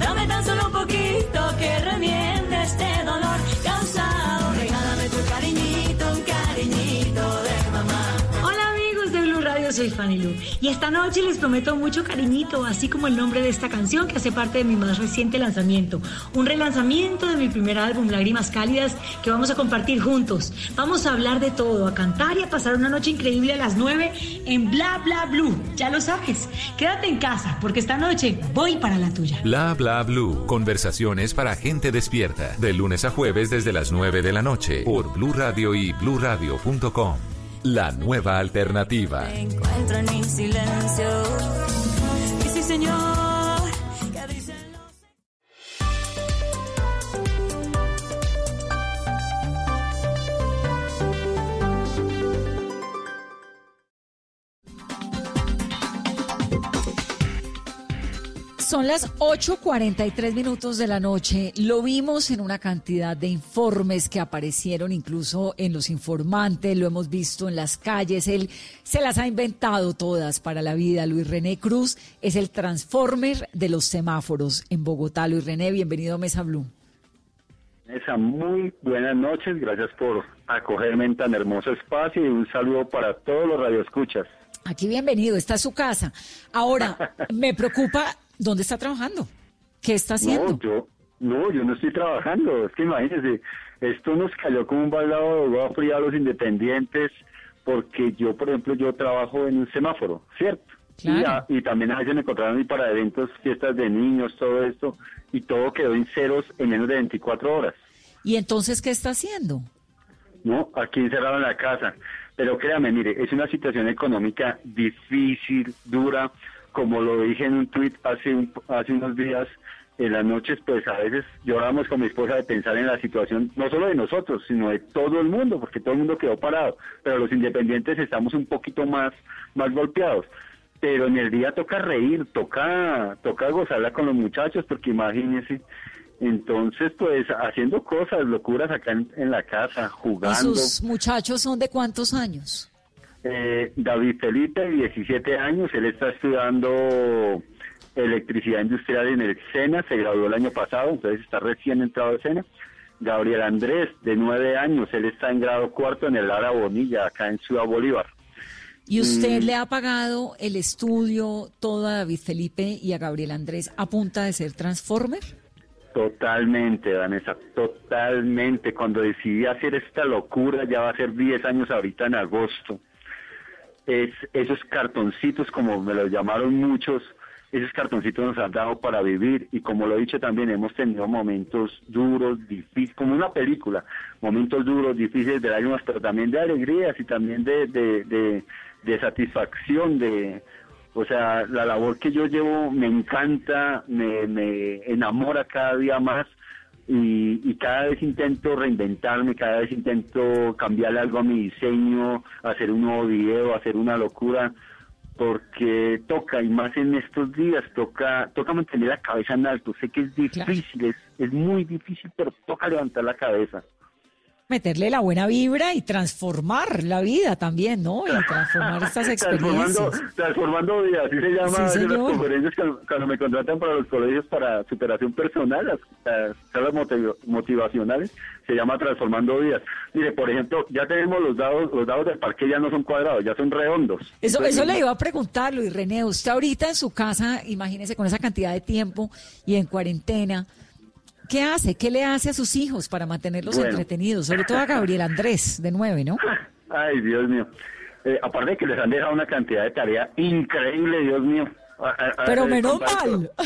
Dame tan solo un poquito que remiende soy Fanny Lu. Y esta noche les prometo mucho cariñito, así como el nombre de esta canción que hace parte de mi más reciente lanzamiento. Un relanzamiento de mi primer álbum, Lágrimas Cálidas, que vamos a compartir juntos. Vamos a hablar de todo, a cantar y a pasar una noche increíble a las 9 en Bla Bla Blue. Ya lo sabes. Quédate en casa, porque esta noche voy para la tuya. Bla bla blue. Conversaciones para gente despierta. De lunes a jueves desde las 9 de la noche. Por Blue Radio y bluradio.com. La nueva alternativa. Me encuentro en mi silencio. Son las 8.43 minutos de la noche. Lo vimos en una cantidad de informes que aparecieron incluso en los informantes, lo hemos visto en las calles. Él se las ha inventado todas para la vida. Luis René Cruz es el transformer de los semáforos en Bogotá. Luis René, bienvenido a Mesa Blue. Esa muy buenas noches, gracias por acogerme en tan hermoso espacio y un saludo para todos los radioescuchas. Aquí bienvenido, esta es su casa. Ahora, me preocupa, ¿dónde está trabajando? ¿Qué está haciendo? No, yo no, yo no estoy trabajando, es que imagínense, esto nos cayó como un baldado de agua fría a los independientes porque yo, por ejemplo, yo trabajo en un semáforo, ¿cierto? Y, Claro. a- y también a veces me encontraron y para eventos, fiestas de niños, todo esto, y todo quedó en ceros en menos de 24 horas. ¿Y entonces qué está haciendo? No, aquí encerrado en la casa. Pero créame, mire, es una situación económica difícil, dura. Como lo dije en un tuit hace, un- hace unos días, en las noches, pues a veces lloramos con mi esposa de pensar en la situación, no solo de nosotros, sino de todo el mundo, porque todo el mundo quedó parado. Pero los independientes estamos un poquito más, más golpeados. Pero en el día toca reír, toca, toca gozarla con los muchachos, porque imagínense. Entonces, pues haciendo cosas, locuras acá en, en la casa, ¿Y jugando. sus muchachos son de cuántos años? Eh, David Felipe, 17 años, él está estudiando electricidad industrial en el SENA, se graduó el año pasado, entonces está recién entrado al SENA. Gabriel Andrés, de 9 años, él está en grado cuarto en el Lara Bonilla, acá en Ciudad Bolívar. ¿Y usted Mm. le ha pagado el estudio todo a David Felipe y a Gabriel Andrés a punta de ser Transformer? Totalmente, Vanessa, totalmente. Cuando decidí hacer esta locura, ya va a ser 10 años ahorita en agosto, es esos cartoncitos, como me los llamaron muchos, esos cartoncitos nos han dado para vivir. Y como lo he dicho también, hemos tenido momentos duros, difíciles, como una película, momentos duros, difíciles de lágrimas, pero también de alegrías y también de, de, de, de satisfacción, de, o sea, la labor que yo llevo me encanta, me, me enamora cada día más y, y cada vez intento reinventarme, cada vez intento cambiarle algo a mi diseño, hacer un nuevo video, hacer una locura, porque toca, y más en estos días, toca toca mantener la cabeza en alto. Sé que es difícil, es, es muy difícil, pero toca levantar la cabeza. Meterle la buena vibra y transformar la vida también, ¿no? Y transformar estas experiencias. Transformando, transformando vidas, así se llama Sí, las conferencias cuando, cuando me contratan para los colegios para superación personal, las, las charlas motiv- motivacionales, se llama transformando vidas. Mire, por ejemplo, ya tenemos los dados, los dados del parque ya no son cuadrados, ya son redondos. Eso, Entonces, eso le iba a preguntar, Luis René. Usted ahorita en su casa, imagínese con esa cantidad de tiempo y en cuarentena, ¿qué hace? ¿Qué le hace a sus hijos para mantenerlos Bueno. entretenidos? Sobre todo a Gabriel Andrés, de nueve, ¿no? Ay, Dios mío. Eh, aparte de que les han dejado una cantidad de tarea increíble, Dios mío. A- a- a- Pero menos mal.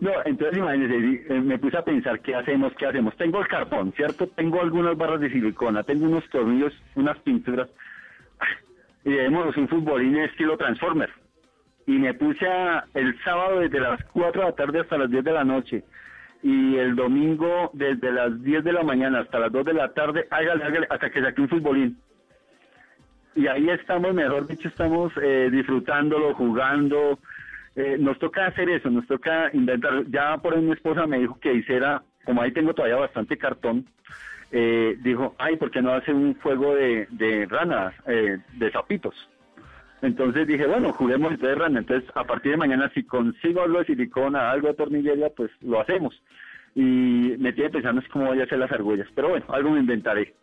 No, entonces imagínense, eh, me puse a pensar qué hacemos, qué hacemos. Tengo el cartón, ¿cierto? Tengo algunas barras de silicona, tengo unos tornillos, unas pinturas. Y debemos un futbolín estilo Transformer. Y me puse a, el sábado desde las 4 de la tarde hasta las 10 de la noche. Y el domingo desde las 10 de la mañana hasta las 2 de la tarde, hágale, hágale, hasta que saque un futbolín. Y ahí estamos, mejor dicho, estamos eh, disfrutándolo, jugando. Eh, nos toca hacer eso, nos toca inventar. Ya por ahí mi esposa me dijo que hiciera, como ahí tengo todavía bastante cartón, eh, dijo, ay, ¿por qué no hace un juego de, de ranas, eh, de sapitos? Entonces dije, bueno, juguemos entonces rana. Entonces, a partir de mañana, si consigo algo de silicona, algo de tornillería, pues lo hacemos. Y me tiene pensando es cómo voy a hacer las argollas. Pero bueno, algo me inventaré.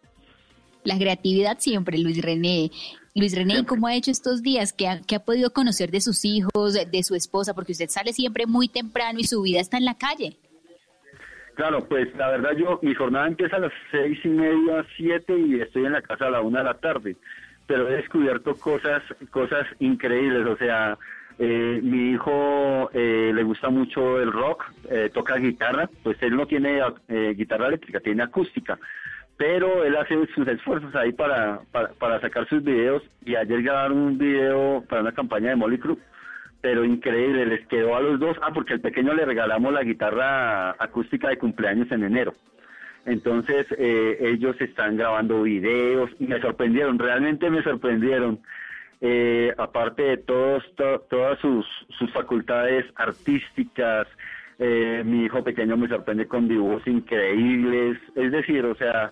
La creatividad siempre, Luis René. Luis René, ¿y cómo ha hecho estos días? ¿Qué ha, qué ha podido conocer de sus hijos, de su esposa? Porque usted sale siempre muy temprano y su vida está en la calle. Claro, pues la verdad yo, mi jornada empieza a las seis y media, siete y estoy en la casa a la una de la tarde. Pero he descubierto cosas, cosas increíbles. O sea, eh, mi hijo eh, le gusta mucho el rock, eh, toca guitarra. Pues él no tiene eh, guitarra eléctrica, tiene acústica. Pero él hace sus esfuerzos ahí para, para, para sacar sus videos. Y ayer grabaron un video para una campaña de Molly Crew pero increíble, les quedó a los dos, ah, porque al pequeño le regalamos la guitarra acústica de cumpleaños en enero. Entonces eh, ellos están grabando videos y me sorprendieron, realmente me sorprendieron. Eh, aparte de todos, to- todas sus, sus facultades artísticas, eh, mi hijo pequeño me sorprende con dibujos increíbles, es decir, o sea,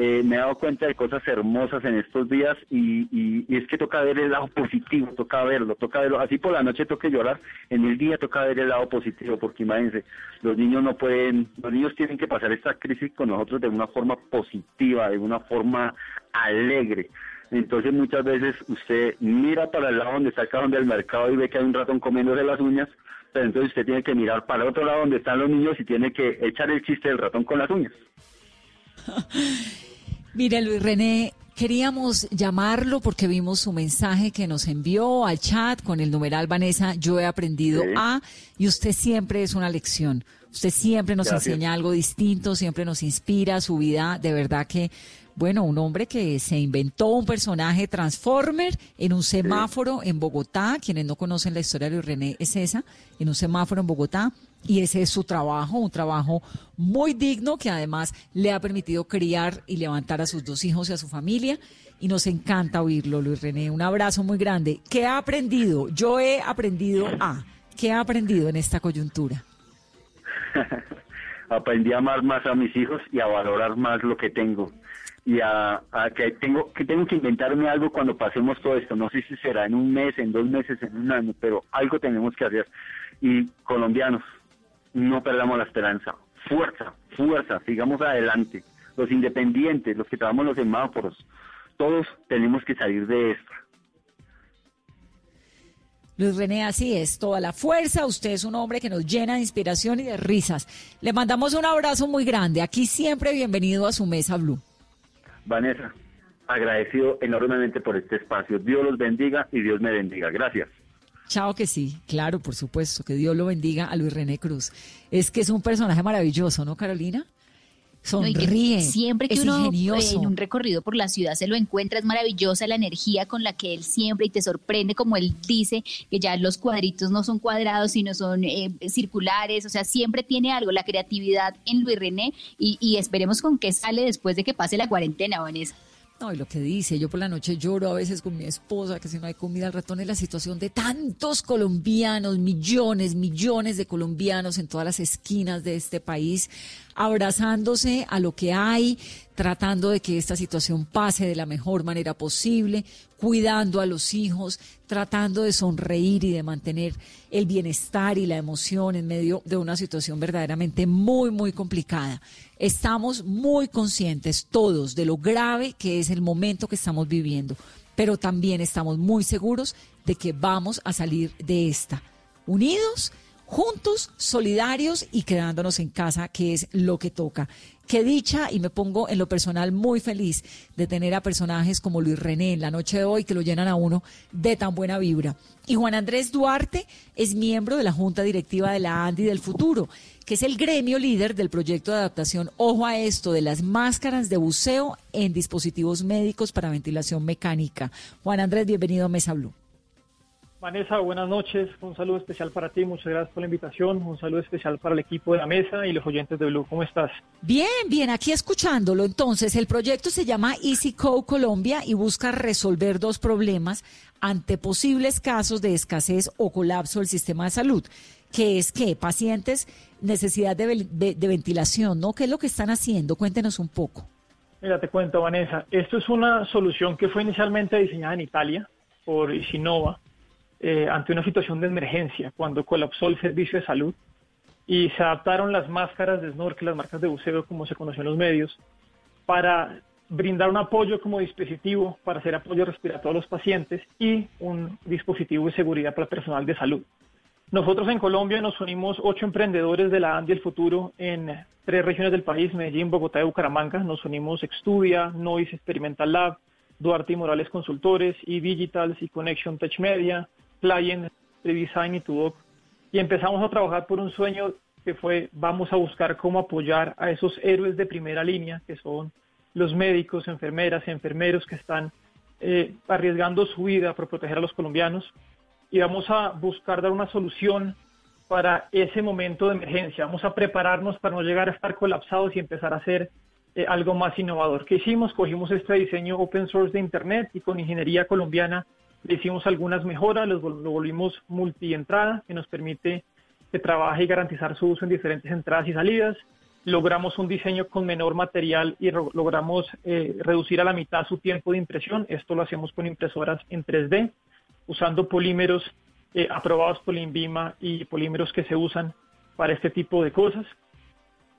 eh, me he dado cuenta de cosas hermosas en estos días y, es que toca ver el lado positivo, toca verlo, toca verlo. Así por la noche toque llorar, en el día toca ver el lado positivo, porque imagínense, los niños no pueden, los niños tienen que pasar esta crisis con nosotros de una forma positiva, de una forma alegre. Entonces muchas veces usted mira para el lado donde está el cajón del mercado y ve que hay un ratón comiéndose las uñas, pero entonces usted tiene que mirar para el otro lado donde están los niños y tiene que echar el chiste del ratón con las uñas. Mire, Luis René, Queríamos llamarlo porque vimos su mensaje que nos envió al chat con el numeral Vanessa, yo he aprendido Sí. a, y usted siempre es una lección. Usted siempre nos Gracias. enseña algo distinto, siempre nos inspira su vida. De verdad que, bueno, un hombre que se inventó un personaje Transformer en un semáforo en Bogotá. Quienes no conocen la historia de Luis René es esa, en un semáforo en Bogotá. Y ese es su trabajo, un trabajo muy digno que además le ha permitido criar y levantar a sus dos hijos y a su familia. Y nos encanta oírlo, Luis René. Un abrazo muy grande. ¿Qué ha aprendido? Yo he aprendido a. ¿Qué ha aprendido en esta coyuntura? aprendí a amar más a mis hijos y a valorar más lo que tengo y a, a que tengo que tengo que inventarme algo cuando pasemos todo esto no sé si será en un mes en dos meses en un año pero algo tenemos que hacer y colombianos no perdamos la esperanza fuerza fuerza sigamos adelante los independientes los que trabajamos los semáforos todos tenemos que salir de esto Luis René, así es, toda la fuerza. Usted es un hombre que nos llena de inspiración y de risas. Le mandamos un abrazo muy grande. Aquí siempre bienvenido a su mesa Blue. Vanessa agradecido enormemente por este espacio Dios los bendiga y Dios me bendiga gracias Chao que sí, claro, por supuesto, que Dios lo bendiga a Luis René Cruz. Es que es un personaje maravilloso, ¿no, Carolina? No, y que Sonríe, siempre que es uno eh, ingenioso. en un recorrido por la ciudad se lo encuentra, es maravillosa la energía con la que él siempre y te sorprende, como él dice, que ya los cuadritos no son cuadrados, sino son eh, circulares, o sea, siempre tiene algo, la creatividad en Luis René, y, y esperemos con qué sale después de que pase la cuarentena, Vanessa. No, y lo que dice, yo por la noche lloro a veces con mi esposa, que si no hay comida al ratón, es la situación de tantos colombianos, millones, millones de colombianos en todas las esquinas de este país, abrazándose a lo que hay, tratando de que esta situación pase de la mejor manera posible, cuidando a los hijos, tratando de sonreír y de mantener el bienestar y la emoción en medio de una situación verdaderamente muy, muy complicada. Estamos muy conscientes todos de lo grave que es el momento que estamos viviendo, pero también estamos muy seguros de que vamos a salir de esta, unidos, juntos, solidarios y quedándonos en casa, que es lo que toca. Qué dicha, y me pongo en lo personal muy feliz de tener a personajes como Luis René en la noche de hoy que lo llenan a uno de tan buena vibra. Y Juan Andrés Duarte es miembro de la Junta Directiva de la ANDI del Futuro, que es el gremio líder del proyecto de adaptación Ojo a esto de las máscaras de buceo en dispositivos médicos para ventilación mecánica. Juan Andrés, bienvenido a Mesa Blue. Vanessa, buenas noches. Un saludo especial para ti. Muchas gracias por la invitación. Un saludo especial para el equipo de la mesa y los oyentes de Blue. ¿Cómo estás? Bien, bien, aquí escuchándolo. Entonces, el proyecto se llama Easy Co Colombia y busca resolver dos problemas ante posibles casos de escasez o colapso del sistema de salud, que es que pacientes necesidad de, vel- de- de ventilación, ¿no? ¿Qué es lo que están haciendo? Cuéntenos un poco. Mira, te cuento, Vanessa. Esto es una solución que fue inicialmente diseñada en Italia por Isinova eh, ante una situación de emergencia cuando colapsó el servicio de salud y se adaptaron las máscaras de snorkel, las marcas de buceo, como se conoció en los medios, para brindar un apoyo como dispositivo para hacer apoyo respiratorio a los pacientes y un dispositivo de seguridad para el personal de salud. Nosotros en Colombia nos unimos ocho emprendedores de la ANDI El Futuro en tres regiones del país, Medellín, Bogotá y Bucaramanga. Nos unimos Extudia, Noise Experimental Lab, Duarte y Morales Consultores, y Digitals y Connection Tech Media, Client, Redesign y Tudoc. Y empezamos a trabajar por un sueño que fue vamos a buscar cómo apoyar a esos héroes de primera línea, que son los médicos, enfermeras, enfermeros que están eh, arriesgando su vida por proteger a los colombianos y vamos a buscar dar una solución para ese momento de emergencia. Vamos a prepararnos para no llegar a estar colapsados y empezar a hacer eh, algo más innovador. ¿Qué hicimos? Cogimos este diseño open source de Internet y con ingeniería colombiana hicimos algunas mejoras, lo volvimos multientrada, que nos permite que trabaje y garantizar su uso en diferentes entradas y salidas. Logramos un diseño con menor material y logramos eh, reducir a la mitad su tiempo de impresión. Esto lo hacemos con impresoras en 3D usando polímeros eh, aprobados por INVIMA y polímeros que se usan para este tipo de cosas.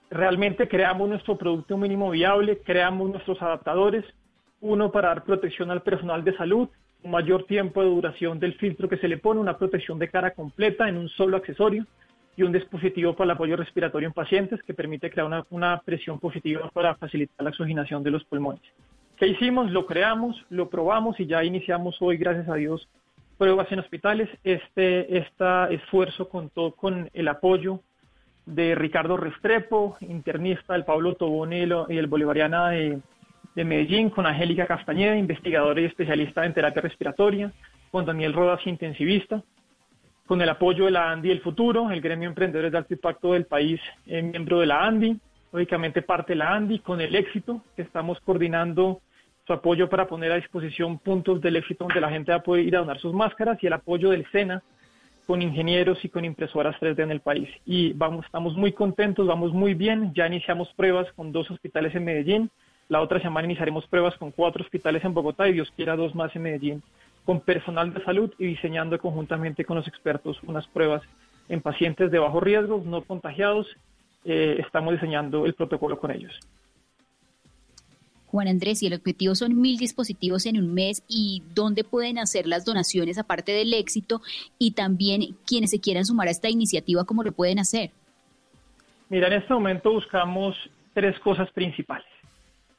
Realmente creamos nuestro producto mínimo viable, creamos nuestros adaptadores, uno para dar protección al personal de salud, mayor tiempo de duración del filtro que se le pone, una protección de cara completa en un solo accesorio y un dispositivo para el apoyo respiratorio en pacientes que permite crear una, una presión positiva para facilitar la oxigenación de los pulmones. ¿Qué hicimos? Lo creamos, lo probamos y ya iniciamos hoy, gracias a Dios, pruebas en hospitales. Este, este esfuerzo contó con el apoyo de Ricardo Restrepo, internista del Pablo Tobonelo y el Bolivariana de, de Medellín, con Angélica Castañeda, investigadora y especialista en terapia respiratoria, con Daniel Rodas, intensivista, con el apoyo de la ANDI El Futuro, el gremio emprendedores de alto impacto del país, eh, miembro de la ANDI, lógicamente parte de la ANDI, con el éxito, que estamos coordinando su apoyo para poner a disposición puntos del éxito donde la gente va a poder ir a donar sus máscaras y el apoyo del SENA con ingenieros y con impresoras 3D en el país. Y vamos, estamos muy contentos, vamos muy bien, ya iniciamos pruebas con dos hospitales en Medellín, la otra semana iniciaremos pruebas con cuatro hospitales en Bogotá y Dios quiera dos más en Medellín, con personal de salud y diseñando conjuntamente con los expertos unas pruebas en pacientes de bajo riesgo, no contagiados. Eh, estamos diseñando el protocolo con ellos. Juan Andrés, y el objetivo son mil dispositivos en un mes y dónde pueden hacer las donaciones aparte del éxito y también quienes se quieran sumar a esta iniciativa, ¿cómo lo pueden hacer? Mira, en este momento buscamos tres cosas principales.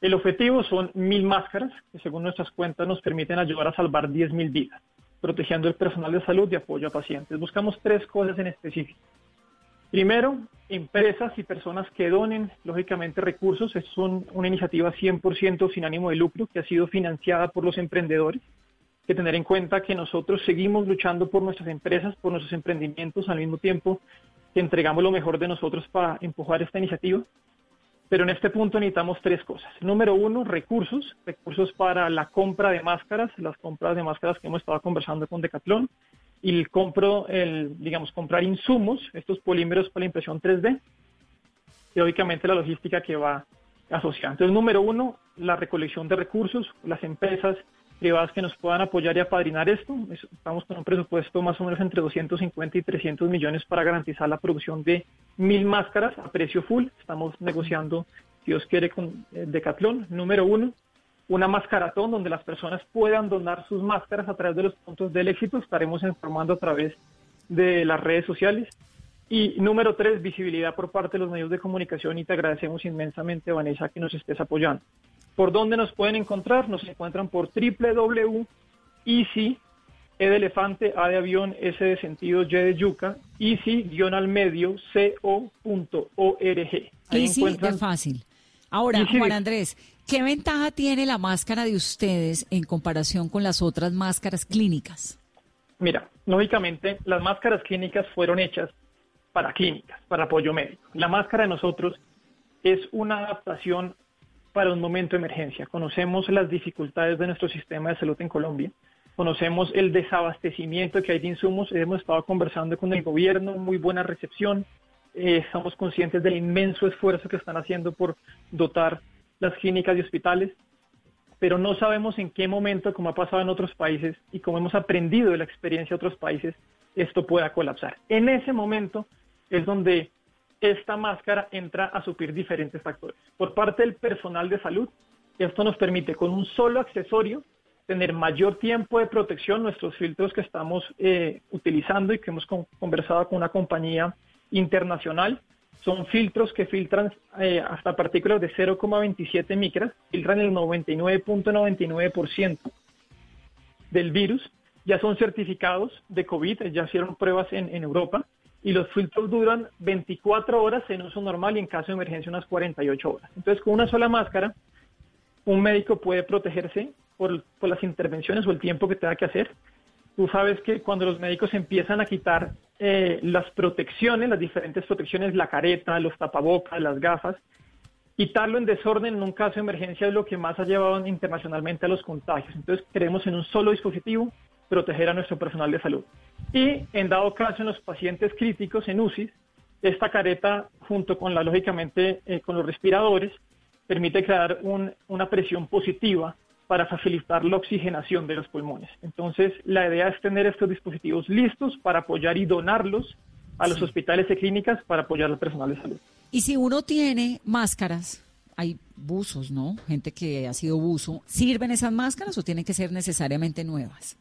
El objetivo son mil máscaras, que según nuestras cuentas nos permiten ayudar a salvar 10.000 vidas, protegiendo el personal de salud y apoyo a pacientes. Buscamos tres cosas en específico. Primero, empresas y personas que donen, lógicamente, recursos. Es una iniciativa 100% sin ánimo de lucro que ha sido financiada por los emprendedores. Que tener en cuenta que nosotros seguimos luchando por nuestras empresas, por nuestros emprendimientos, al mismo tiempo que entregamos lo mejor de nosotros para empujar esta iniciativa. Pero en este punto necesitamos tres cosas. Número uno, recursos, recursos para la compra de máscaras, las compras de máscaras que hemos estado conversando con Decathlon, y el compro, el, digamos, comprar insumos, estos polímeros para la impresión 3D, y lógicamente la logística que va asociada. Entonces, número uno, la recolección de recursos, las empresas privadas que nos puedan apoyar y apadrinar esto. Estamos con un presupuesto más o menos entre 250 y 300 millones para garantizar la producción de mil máscaras a precio full. Estamos negociando, si Dios quiere, con eh, Decathlon. Número uno, una mascaratón donde las personas puedan donar sus máscaras a través de los puntos del éxito. Estaremos informando a través de las redes sociales. Y número tres, visibilidad por parte de los medios de comunicación y te agradecemos inmensamente, Vanessa, que nos estés apoyando. ¿Por dónde nos pueden encontrar? Nos encuentran por www.easy, E de elefante, A de avión, S de sentido, Y de yuca, easy-al medio, co.org. Easy de fácil. Ahora, Juan Andrés, ¿qué ventaja tiene la máscara de ustedes en comparación con las otras máscaras clínicas? Mira, lógicamente las máscaras clínicas fueron hechas para clínicas, para apoyo médico. La máscara de nosotros es una adaptación para un momento de emergencia. Conocemos las dificultades de nuestro sistema de salud en Colombia, conocemos el desabastecimiento que hay de insumos, hemos estado conversando con el gobierno, muy buena recepción, eh, estamos conscientes del inmenso esfuerzo que están haciendo por dotar las clínicas y hospitales, pero no sabemos en qué momento, como ha pasado en otros países y como hemos aprendido de la experiencia de otros países, esto pueda colapsar. En ese momento es donde esta máscara entra a suplir diferentes factores. Por parte del personal de salud, esto nos permite con un solo accesorio tener mayor tiempo de protección. Nuestros filtros que estamos eh, utilizando y que hemos conversado con una compañía internacional son filtros que filtran eh, hasta partículas de 0,27 micras, filtran el 99.99% del virus, ya son certificados de COVID, ya hicieron pruebas en, en Europa y los filtros duran 24 horas en uso normal y en caso de emergencia unas 48 horas. Entonces, con una sola máscara, un médico puede protegerse por, las intervenciones o el tiempo que tenga que hacer. Tú sabes que cuando los médicos empiezan a quitar eh, las protecciones, las diferentes protecciones, la careta, los tapabocas, las gafas, quitarlo en desorden en un caso de emergencia es lo que más ha llevado internacionalmente a los contagios. Entonces, queremos en un solo dispositivo proteger a nuestro personal de salud. Y en dado caso en los pacientes críticos en UCI, esta careta junto con la lógicamente eh, con los respiradores permite crear una presión positiva para facilitar la oxigenación de los pulmones. Entonces, la idea es tener estos dispositivos listos para apoyar y donarlos a los hospitales y clínicas para apoyar al personal de salud. Y si uno tiene máscaras, hay buzos, ¿no? Gente que ha sido buzo, ¿sirven esas máscaras o tienen que ser necesariamente nuevas?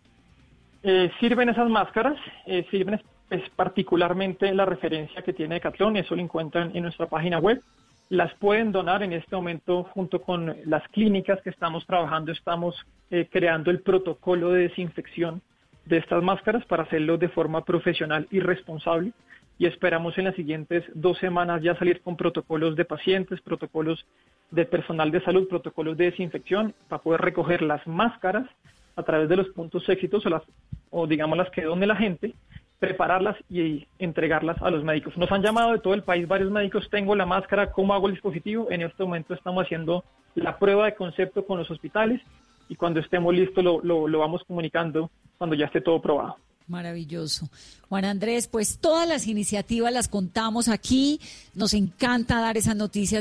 Eh, sirven esas máscaras, eh, sirven es, particularmente la referencia que tiene Decathlon, eso lo encuentran en nuestra página web. las pueden donar en este momento junto con las clínicas que estamos trabajando, estamos eh, creando el protocolo de desinfección de estas máscaras para hacerlo de forma profesional y responsable y esperamos en las siguientes dos semanas ya salir con protocolos de pacientes, protocolos de personal de salud, protocolos de desinfección para poder recoger las máscaras a través de los puntos éxitos o, las, o digamos las que donde la gente, prepararlas y entregarlas a los médicos. Nos han llamado de todo el país varios médicos, tengo la máscara, ¿cómo hago el dispositivo? En este momento estamos haciendo la prueba de concepto con los hospitales y cuando estemos listos lo, lo, lo vamos comunicando cuando ya esté todo probado. Maravilloso. Juan Andrés, pues todas las iniciativas las contamos aquí. Nos encanta dar esas noticias.